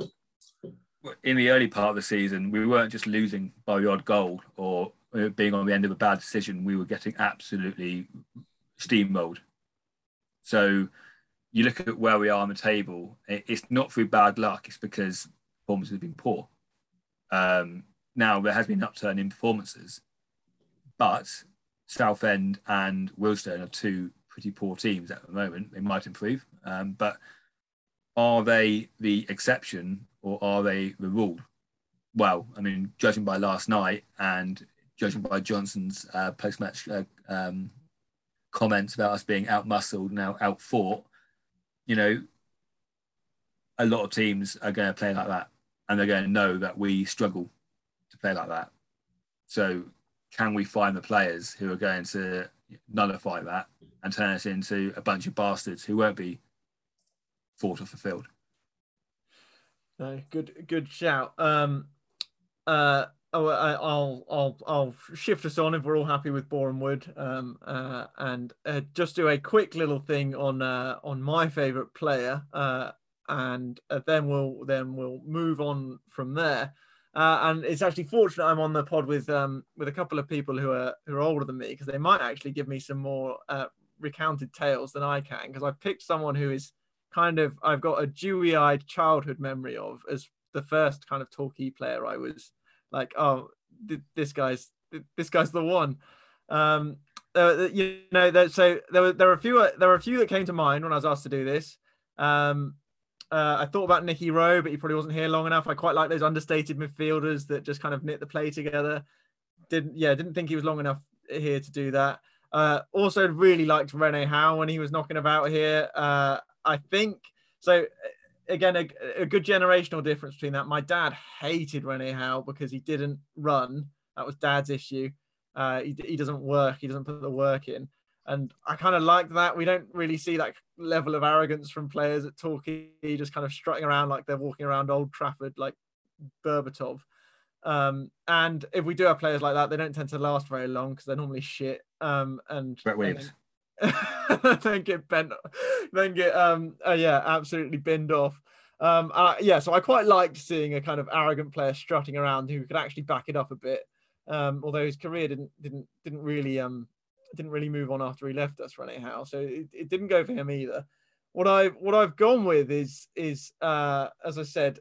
In the early part of the season, we weren't just losing by the odd goal or being on the end of a bad decision. We were getting absolutely steamrolled. So you look at where we are on the table. It's not through bad luck. It's because performance has been poor. Um, now there has been an upturn in performances, but Southend and Wealdstone are two pretty poor teams at the moment. They might improve, um, but are they the exception or are they the rule? Well, I mean, judging by last night and judging by Johnson's uh, post-match uh, um, comments about us being out-muscled, now out-fought, you know, a lot of teams are going to play like that, and they're going to know that we struggle to play like that. So can we find the players who are going to nullify that and turn us into a bunch of bastards who won't be fought off the field? No, good, good shout. Um, uh, oh, I, will I'll, I'll shift us on if we're all happy with Boreham Wood, um, uh, and uh, just do a quick little thing on uh, on my favourite player, uh, and uh, then we'll then we'll move on from there. Uh, and it's actually fortunate I'm on the pod with um, with a couple of people who are who are older than me because they might actually give me some more uh, recounted tales than I can because I've picked someone who is kind of I've got a dewy-eyed childhood memory of as the first kind of Torquay player I was like oh th- this guy's th- this guy's the one. Um, uh, you know so there were there were a few there were a few that came to mind when I was asked to do this. Um, uh, I thought about Nicky Rowe, but he probably wasn't here long enough. I quite like those understated midfielders that just kind of knit the play together. Didn't yeah, didn't think he was long enough here to do that. Uh, also, really liked Rene Howe when he was knocking about here. Uh, I think so. Again, a, a, good generational difference between that. My dad hated Rene Howe because he didn't run. That was dad's issue. Uh, he, he doesn't work. He doesn't put the work in and I kind of like that. We don't really see that level of arrogance from players at Torquay, just kind of strutting around like they're walking around Old Trafford like Berbatov. Um, and if we do have players like that, they don't tend to last very long because they're normally shit. Um, and Brett Williams. then get bent, then get um, uh, yeah, absolutely binned off. Um, uh, yeah, so I quite liked seeing a kind of arrogant player strutting around who could actually back it up a bit. Um, although his career didn't didn't didn't really um didn't really move on after he left us, Rene Howe. So it, it didn't go for him either. What I what I've gone with is is uh, as I said,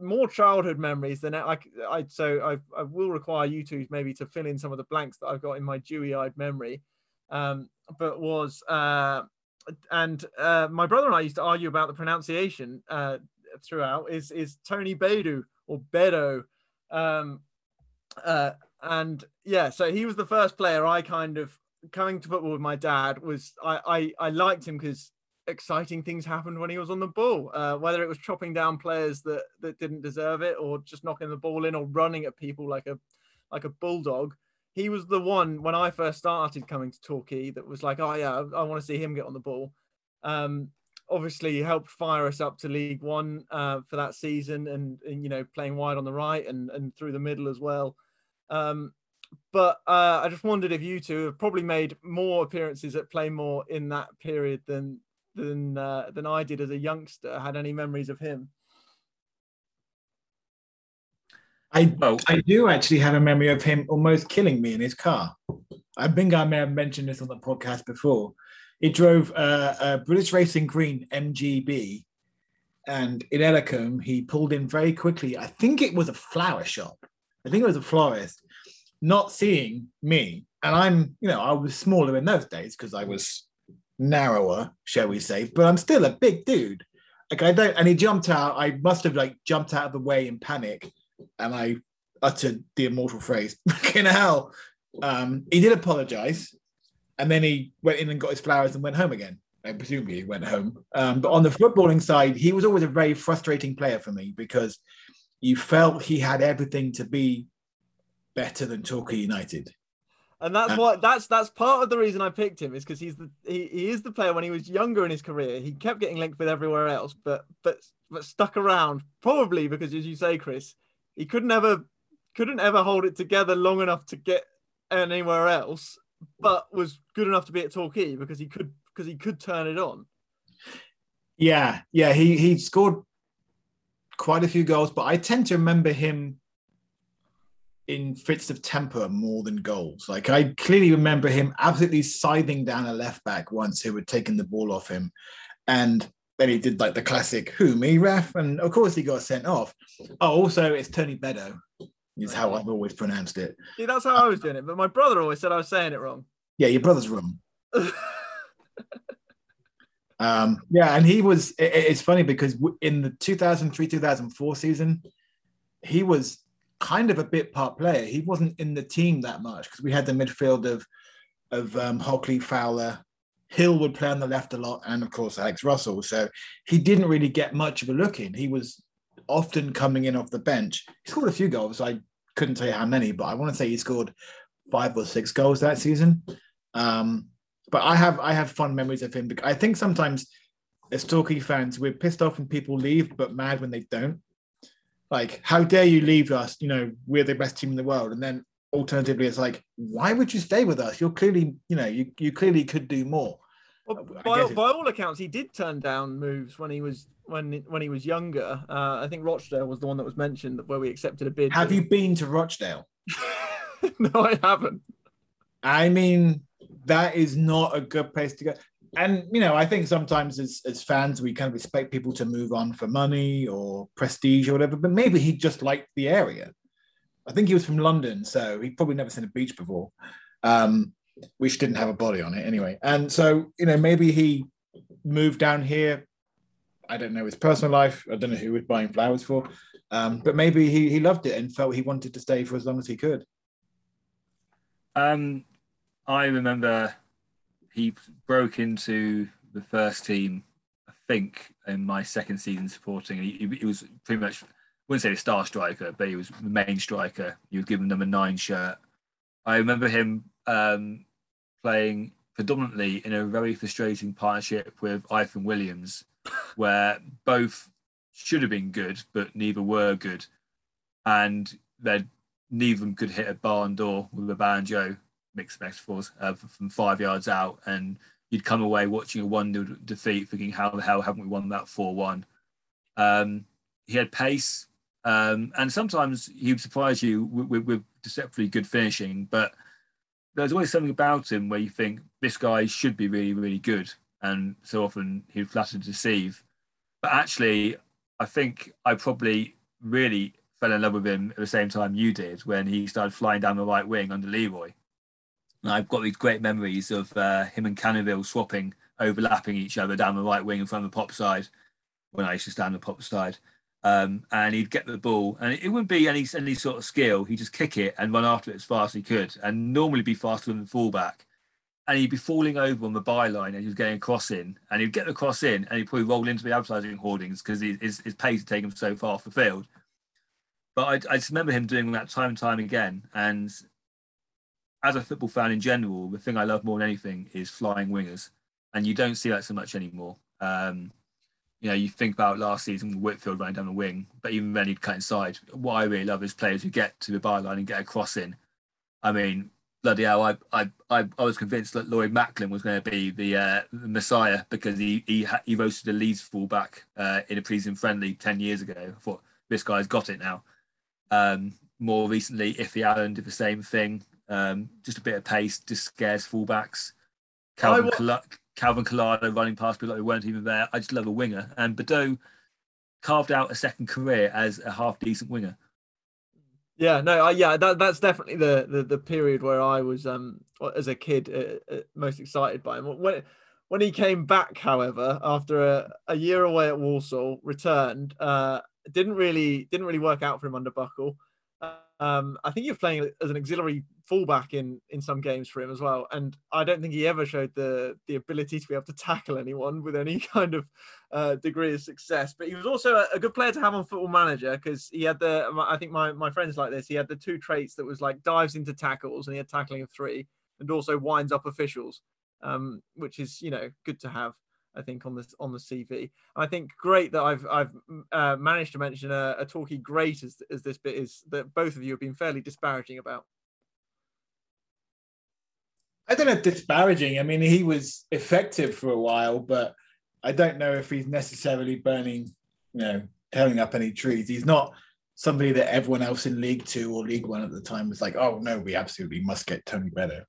more childhood memories than I, I so I, I will require you two maybe to fill in some of the blanks that I've got in my dewy-eyed memory. Um, but was uh, and uh, my brother and I used to argue about the pronunciation uh, throughout. Is is Tony Bedu or Bedo? Um, uh, and yeah, so he was the first player I kind of coming to football with my dad was I I, I liked him because exciting things happened when he was on the ball. Uh, whether it was chopping down players that that didn't deserve it, or just knocking the ball in, or running at people like a like a bulldog. He was the one when I first started coming to Torquay that was like, oh yeah, I, I want to see him get on the ball. Um, obviously, he helped fire us up to League One uh, for that season, and, and you know playing wide on the right and and through the middle as well. Um, but uh, I just wondered if you two have probably made more appearances at Plainmoor in that period than than uh, than I did as a youngster. Had any memories of him? I I do actually have a memory of him almost killing me in his car. I think I may have mentioned this on the podcast before. He drove uh, a British Racing Green MGB, and in Ellacombe, he pulled in very quickly. I think it was a flower shop. I think it was a florist, not seeing me. And I'm, you know, I was smaller in those days because I was narrower, shall we say, but I'm still a big dude. Like I don't, and he jumped out. I must have like jumped out of the way in panic, and I uttered the immortal phrase, "Fucking hell!" Um, he did apologize, and then he went in and got his flowers and went home again. I presume he went home. Um, but on the footballing side, he was always a very frustrating player for me because you felt he had everything to be better than Torquay United. And that's uh, what that's that's part of the reason I picked him is because he's the he, he is the player when he was younger in his career he kept getting linked with everywhere else but but but stuck around probably because as you say Chris he couldn't ever couldn't ever hold it together long enough to get anywhere else but was good enough to be at Torquay because he could because he could turn it on. Yeah, yeah, he he scored quite a few goals, but I tend to remember him in fits of temper more than goals. Like I clearly remember him absolutely scything down a left back once who had taken the ball off him, and then he did like the classic "Who me, ref?" and of course he got sent off. Oh, also it's Tony Bedeau is how I've always pronounced it. See, that's how I was doing it, but my brother always said I was saying it wrong. Yeah, your brother's wrong. um, yeah, and he was. It, it's funny because in the 2003 2004 season, he was kind of a bit part player. He wasn't in the team that much because we had the midfield of of um, Hockley, Fowler, Hill would play on the left a lot, and of course Alex Russell. So he didn't really get much of a look in. He was often coming in off the bench. He scored a few goals. I couldn't tell you how many, but I want to say he scored five or six goals that season. Um, but I have I have fond memories of him. Because I think sometimes as Torquay fans, we're pissed off when people leave, but mad when they don't. Like, how dare you leave us? You know, we're the best team in the world. And then alternatively, it's like, why would you stay with us? You're clearly, you know, you, you clearly could do more. Well, by, by all accounts, he did turn down moves when he was when when he was younger. Uh, I think Rochdale was the one that was mentioned where we accepted a bid. Have you been to Rochdale? no, I haven't. I mean, that is not a good place to go. And you know, I think sometimes as as fans, we kind of expect people to move on for money or prestige or whatever. But maybe he just liked the area. I think he was from London, so he probably never seen a beach before. Um, which didn't have a body on it anyway. And so, you know, maybe he moved down here. I don't know his personal life. I don't know who he was buying flowers for. Um, but maybe he, he loved it and felt he wanted to stay for as long as he could. Um, I remember he broke into the first team, I think, in my second season supporting. He, he was pretty much, I wouldn't say a star striker, but he was the main striker. He was given number nine shirt. I remember him um, playing predominantly in a very frustrating partnership with Eifion Williams, where both should have been good, but neither were good. And neither of them could hit a barn door with a banjo, mixed metaphors, uh, from five yards out. And you'd come away watching a 1 0 defeat, thinking, how the hell haven't we won that 4 1? Um, he had pace, um, and sometimes he would surprise you with, with, with deceptively good finishing, but there's always something about him where you think this guy should be really, really good. And so often he'd flatter deceive. But actually, I think I probably really fell in love with him at the same time you did when he started flying down the right wing under Leroy. And I've got these great memories of uh, him and Canoville swapping, overlapping each other down the right wing in front of the pop side when I used to stand the pop side. Um, and he'd get the ball, and it wouldn't be any any sort of skill. He'd just kick it and run after it as fast as he could, and normally be faster than the fullback. And he'd be falling over on the byline, and he was getting a cross in, and he'd get the cross in, and he'd probably roll into the advertising hoardings because his, his pace had taken him so far off the field. But I, I just remember him doing that time and time again. And as a football fan in general, the thing I love more than anything is flying wingers, and you don't see that so much anymore. Um, you know, you think about last season Whitfield running down the wing, but even then he'd cut inside. What I really love is players who get to the byline and get a cross in. I mean, bloody hell, I I I, I was convinced that Lloyd Macklin was going to be the, uh, the messiah because he he he roasted a Leeds fullback uh, in a preseason friendly ten years ago. I thought this guy's got it now. Um, more recently, Iffy Allen did the same thing. Um, just a bit of pace, just scares fullbacks. Calvin, wa- Calvin Collado running past people like they weren't even there. I just love a winger. And Bedeau carved out a second career as a half decent winger. Yeah, no, uh, yeah, that that's definitely the, the the period where I was um as a kid uh, uh, most excited by him. When when he came back, however, after a, a year away at Walsall, returned, uh, didn't really didn't really work out for him under Buckle. Um, I think you're playing as an auxiliary fullback in in some games for him as well, and I don't think he ever showed the the ability to be able to tackle anyone with any kind of uh, degree of success. But he was also a, a good player to have on Football Manager because he had the I think my my friends like this. He had the two traits that was like dives into tackles and he had tackling of three, and also winds up officials, um, which is you know good to have. I think on this on the CV. I think great that I've I've uh, managed to mention a, a Torquay great as as this bit is that both of you have been fairly disparaging about. I don't know disparaging. I mean, he was effective for a while, but I don't know if he's necessarily burning, you know, tearing up any trees. He's not somebody that everyone else in League Two or League One at the time was like, oh no, we absolutely must get Tony Bedeau.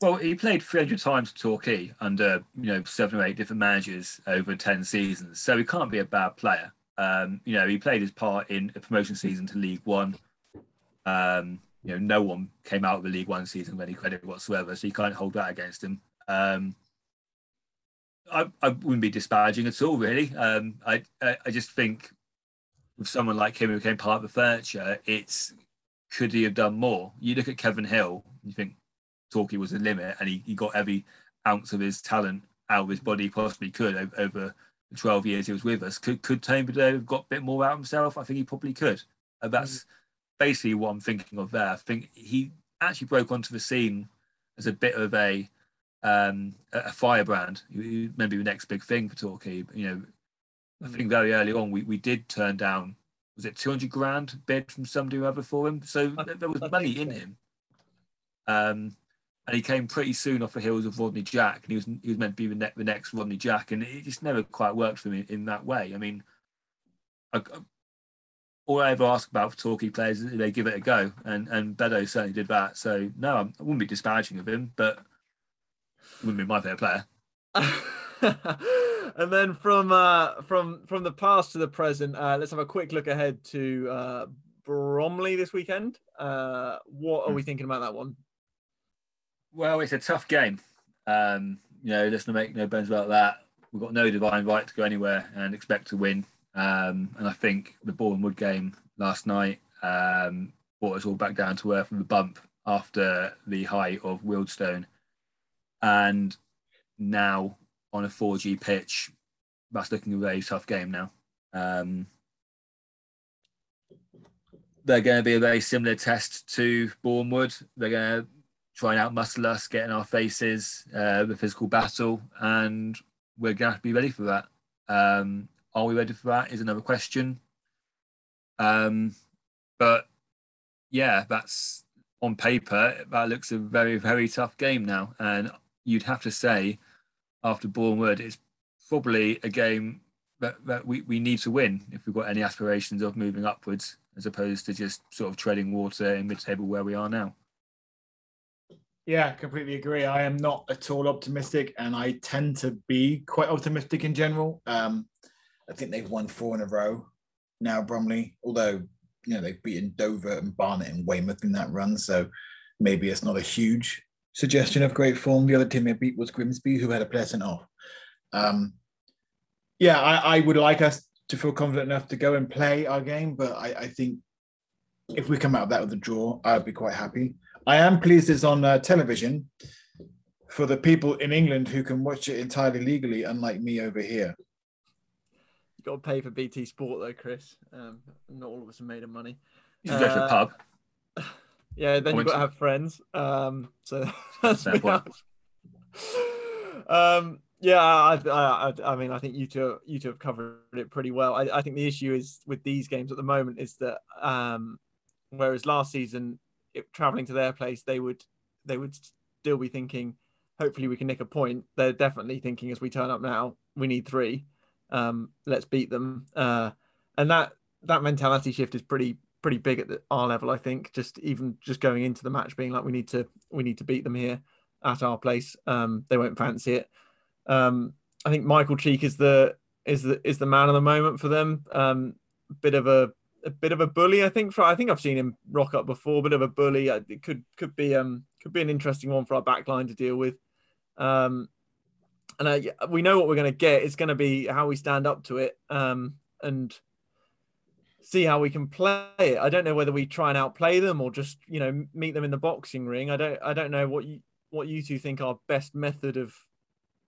Well, he played 300 times for Torquay under you know seven or eight different managers over 10 seasons, so he can't be a bad player. Um, you know, he played his part in a promotion season to League One. Um, you know, no one came out of the League One season with any credit whatsoever, so you can't hold that against him. Um, I, I wouldn't be disparaging at all, really. Um, I, I, just think with someone like him who became part of the furniture, it's could he have done more? You look at Kevin Hill, you think Torquay was the limit, and he, he got every ounce of his talent out of his body he possibly could over, over the 12 years he was with us. Could could Tony Bedeau have got a bit more out of himself? I think he probably could. And that's mm. basically what I'm thinking of there. I think he actually broke onto the scene as a bit of a um, a firebrand. Maybe the next big thing for Torquay. You know, I think mm. very early on we, we did turn down was it 200 grand bid from somebody or other for him. So there was money in him. Um, and he came pretty soon off the heels of Rodney Jack, and he was he was meant to be the, ne- the next Rodney Jack, and it just never quite worked for me in, that way. I mean, I, all I ever ask about for Torquay players is they give it a go, and and Bedeau certainly did that. So no, I wouldn't be disparaging of him, but wouldn't be my favorite player. and then from uh, from from the past to the present, uh, let's have a quick look ahead to uh, Bromley this weekend. Uh, what are we hmm. thinking about that one? Well, it's a tough game. Um, you know, let's not make no bones about that. We've got no divine right to go anywhere and expect to win. Um, and I think the Bournemouth game last night um, brought us all back down to earth from the bump after the high of Wealdstone. And now on a 4G pitch, that's looking a very tough game now. Um, they're going to be a very similar test to Bournemouth. They're going to try and outmuscle us, get in our faces, uh, the physical battle, and we're going to have to be ready for that. Um, are we ready for that? Is another question. Um, but yeah, that's on paper. That looks a very, very tough game now, and you'd have to say after Bournemouth, it's probably a game that, that we, we need to win if we've got any aspirations of moving upwards, as opposed to just sort of treading water in mid-table where we are now. Yeah, completely agree. I am not at all optimistic, and I tend to be quite optimistic in general. Um, I think they've won four in a row now, Bromley. Although you know they've beaten Dover and Barnet and Weymouth in that run, so maybe it's not a huge suggestion of great form. The other team they beat was Grimsby, who had a player sent off. Um, yeah, I, I, would like us to feel confident enough to go and play our game, but I, I think if we come out of that with a draw, I'd be quite happy. I am pleased it's on uh, television for the people in England who can watch it entirely legally, unlike me over here. You got to pay for BT Sport though, Chris. Um, not all of us are made of money. You uh, go to the pub. Yeah, then you've got to have friends. Um, so that's um, yeah, I, I, I, mean, I think you two, you two have covered it pretty well. I, I think the issue is with these games at the moment is that, um, whereas last season traveling to their place, they would they would still be thinking, hopefully we can nick a point. They're definitely thinking as we turn up now, we need three. Um, let's beat them. Uh, and that that mentality shift is pretty pretty big at the, our level. I think just even just going into the match, being like we need to we need to beat them here at our place. Um, they won't fancy it. Um, I think Michael Cheek is the is the is the man of the moment for them. Um, bit of a a bit of a bully, I think. For I think I've seen him rock up before. Bit of a bully. It could could be um could be an interesting one for our backline to deal with. Um, and we know what we're going to get. It's going to be how we stand up to it. Um, and see how we can play it. I don't know whether we try and outplay them or just you know meet them in the boxing ring. I don't I don't know what you what you two think our best method of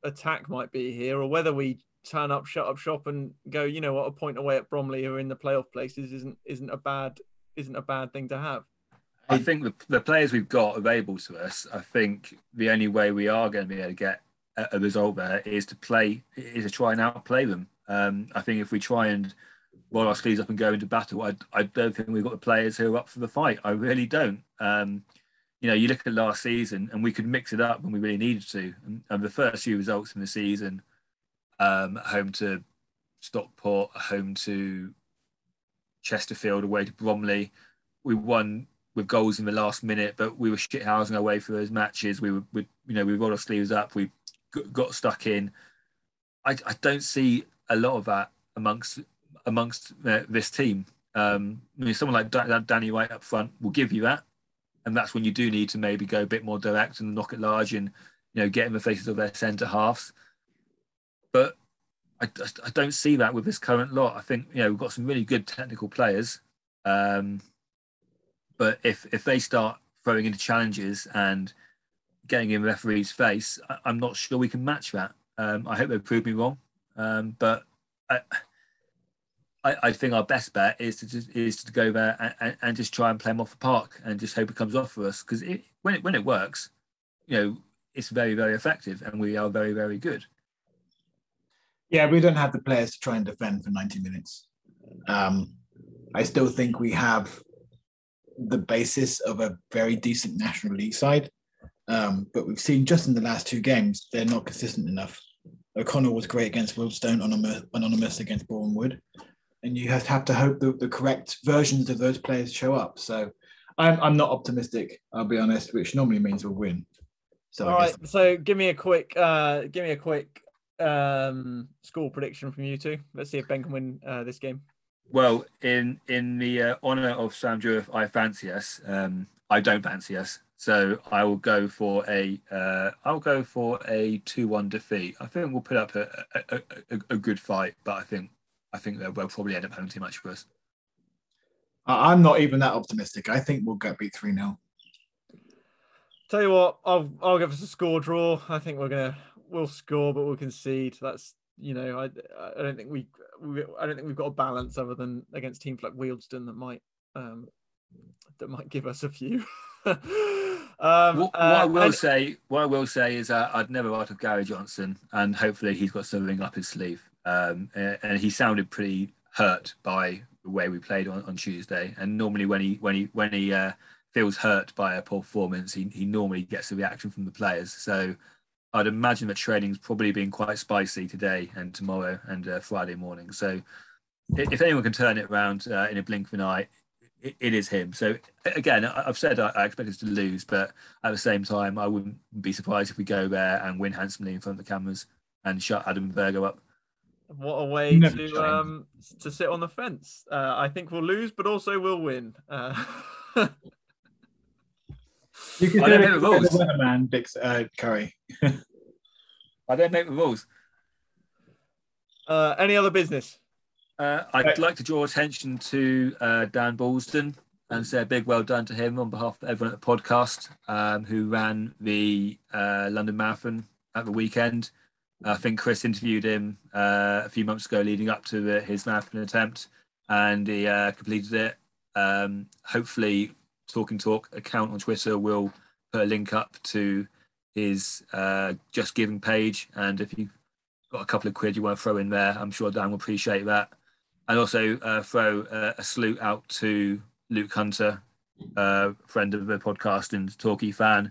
attack might be here, or whether we turn up, shut up shop, and go. You know what, a point away at Bromley, who are in the playoff places, isn't isn't a bad isn't a bad thing to have. I think the, the players we've got available to us. I think the only way we are going to be able to get a, a result there is to play is to try and outplay them. Um, I think if we try and roll our sleeves up and go into battle. I, I don't think we've got the players who are up for the fight. I really don't. Um, you know, you look at last season and we could mix it up when we really needed to. And, and the first few results in the season, um, home to Stockport, home to Chesterfield, away to Bromley, we won with goals in the last minute, but we were shithousing our way through those matches. We were, we, you know, we rolled our sleeves up. We got stuck in. I, I don't see a lot of that amongst amongst uh, this team. Um, I mean, someone like da- Danny Wright up front will give you that, and that's when you do need to maybe go a bit more direct and knock it large and you know get in the faces of their centre halves. But I, I don't see that with this current lot. I think you know we've got some really good technical players, um, but if if they start throwing into challenges and getting in referee's face, I, am not sure we can match that. Um, I hope they prove me wrong, um, but. I, I, I, think our best bet is to just, is to go there and, and, and, just try and play them off the park and just hope it comes off for us because when it when it works, you know, it's very very effective and we are very very good. Yeah, we don't have the players to try and defend for ninety minutes. Um, I still think we have the basis of a very decent National League side, um, but we've seen just in the last two games they're not consistent enough. O'Connell was great against Wealdstone, anonymous against Boreham Wood and you have to, have to hope that the correct versions of those players show up. So I'm, I'm not optimistic, I'll be honest, which normally means we'll win. So all right, so give me a quick, uh, give me a quick um, score prediction from you two. Let's see if Ben can win uh, this game. Well, in in the uh, honour of Sam Jureth, I fancy us. Um, I don't fancy us, so I will go for a. Uh, I'll go for a two-one defeat. I think we'll put up a, a, a, a good fight, but I think I think they'll, they'll probably end up having too much for us. I'm not even that optimistic. I think we'll get beat 3 0. Tell you what, I'll I'll give us a score draw. I think we're gonna we'll score, but we'll concede. That's you know, I I don't think we, we I don't think we've got a balance other than against teams like Wealdstone that might um that might give us a few. um, what, what uh, I will and, say, what I will say is, uh, I'd never write of Gary Johnson, and hopefully he's got something up his sleeve. Um, and he sounded pretty hurt by the way we played on, on Tuesday. And normally, when he when he when he uh, feels hurt by a poor performance, he, he normally gets a reaction from the players. So I'd imagine that training's probably been quite spicy today and tomorrow and uh, Friday morning. So if anyone can turn it around uh, in a blink of an eye, it, it is him. So again, I've said I, I expect us to lose, but at the same time, I wouldn't be surprised if we go there and win handsomely in front of the cameras and shut Adam Virgo up. What a way Never to um to sit on the fence. Uh, I think we'll lose, but also we'll win. You can I don't make the rules, man. Dix uh, Curry. I don't make the rules. Uh, any other business? Uh, I'd right. like to draw attention to uh, Dan Balston and say a big well done to him on behalf of everyone at the podcast um, who ran the uh, London Marathon at the weekend. I think Chris interviewed him uh, a few months ago leading up to the, his marathon attempt, and he uh, completed it. Um, hopefully, Talking Talk account on Twitter will put a link up to his uh, Just Giving page, and if you've got a couple of quid you want to throw in there, I'm sure Dan will appreciate that. And also uh, throw uh, a salute out to Luke Hunter, uh, friend of the podcast and Torquay fan,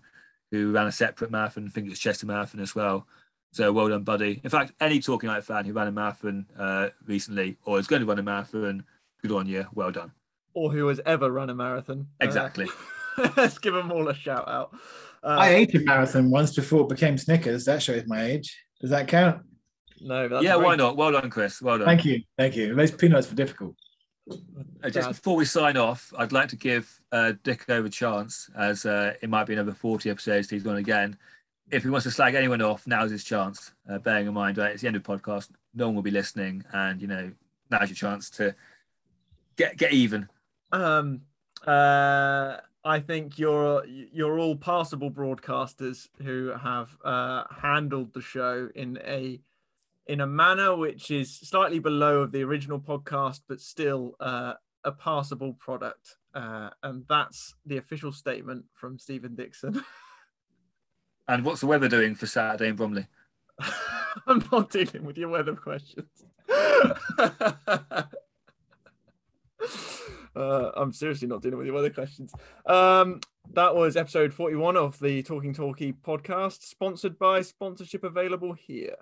who ran a separate marathon. I think it's Chester Marathon as well. So well done, buddy. In fact, any Talking Light fan who ran a marathon uh, recently or is going to run a marathon, good on you. Well done. Or who has ever run a marathon. Uh, Exactly. let's give them all a shout out. Uh, I ate a marathon once before it became Snickers. That shows my age. Does that count? no, that's yeah, why not? Well done, Chris. Well done. Thank you. Thank you. Those peanuts were difficult. Uh, just Bad. before we sign off, I'd like to give uh, Dick over a chance, as uh, it might be another 40 episodes he's on again. If he wants to slag anyone off, now's his chance. Uh, bearing in mind, right, it's the end of the podcast. No one will be listening, and you know, now's your chance to get get even. Um, uh, I think you're you're all passable broadcasters who have uh, handled the show in a in a manner which is slightly below of the original podcast, but still uh, a passable product. Uh, and that's the official statement from Stephen Dixon. And what's the weather doing for Saturday in Bromley? I'm not dealing with your weather questions. uh, I'm seriously not dealing with your other questions. Um, that was episode 41 of the Talking Talkie podcast, sponsored by sponsorship available here.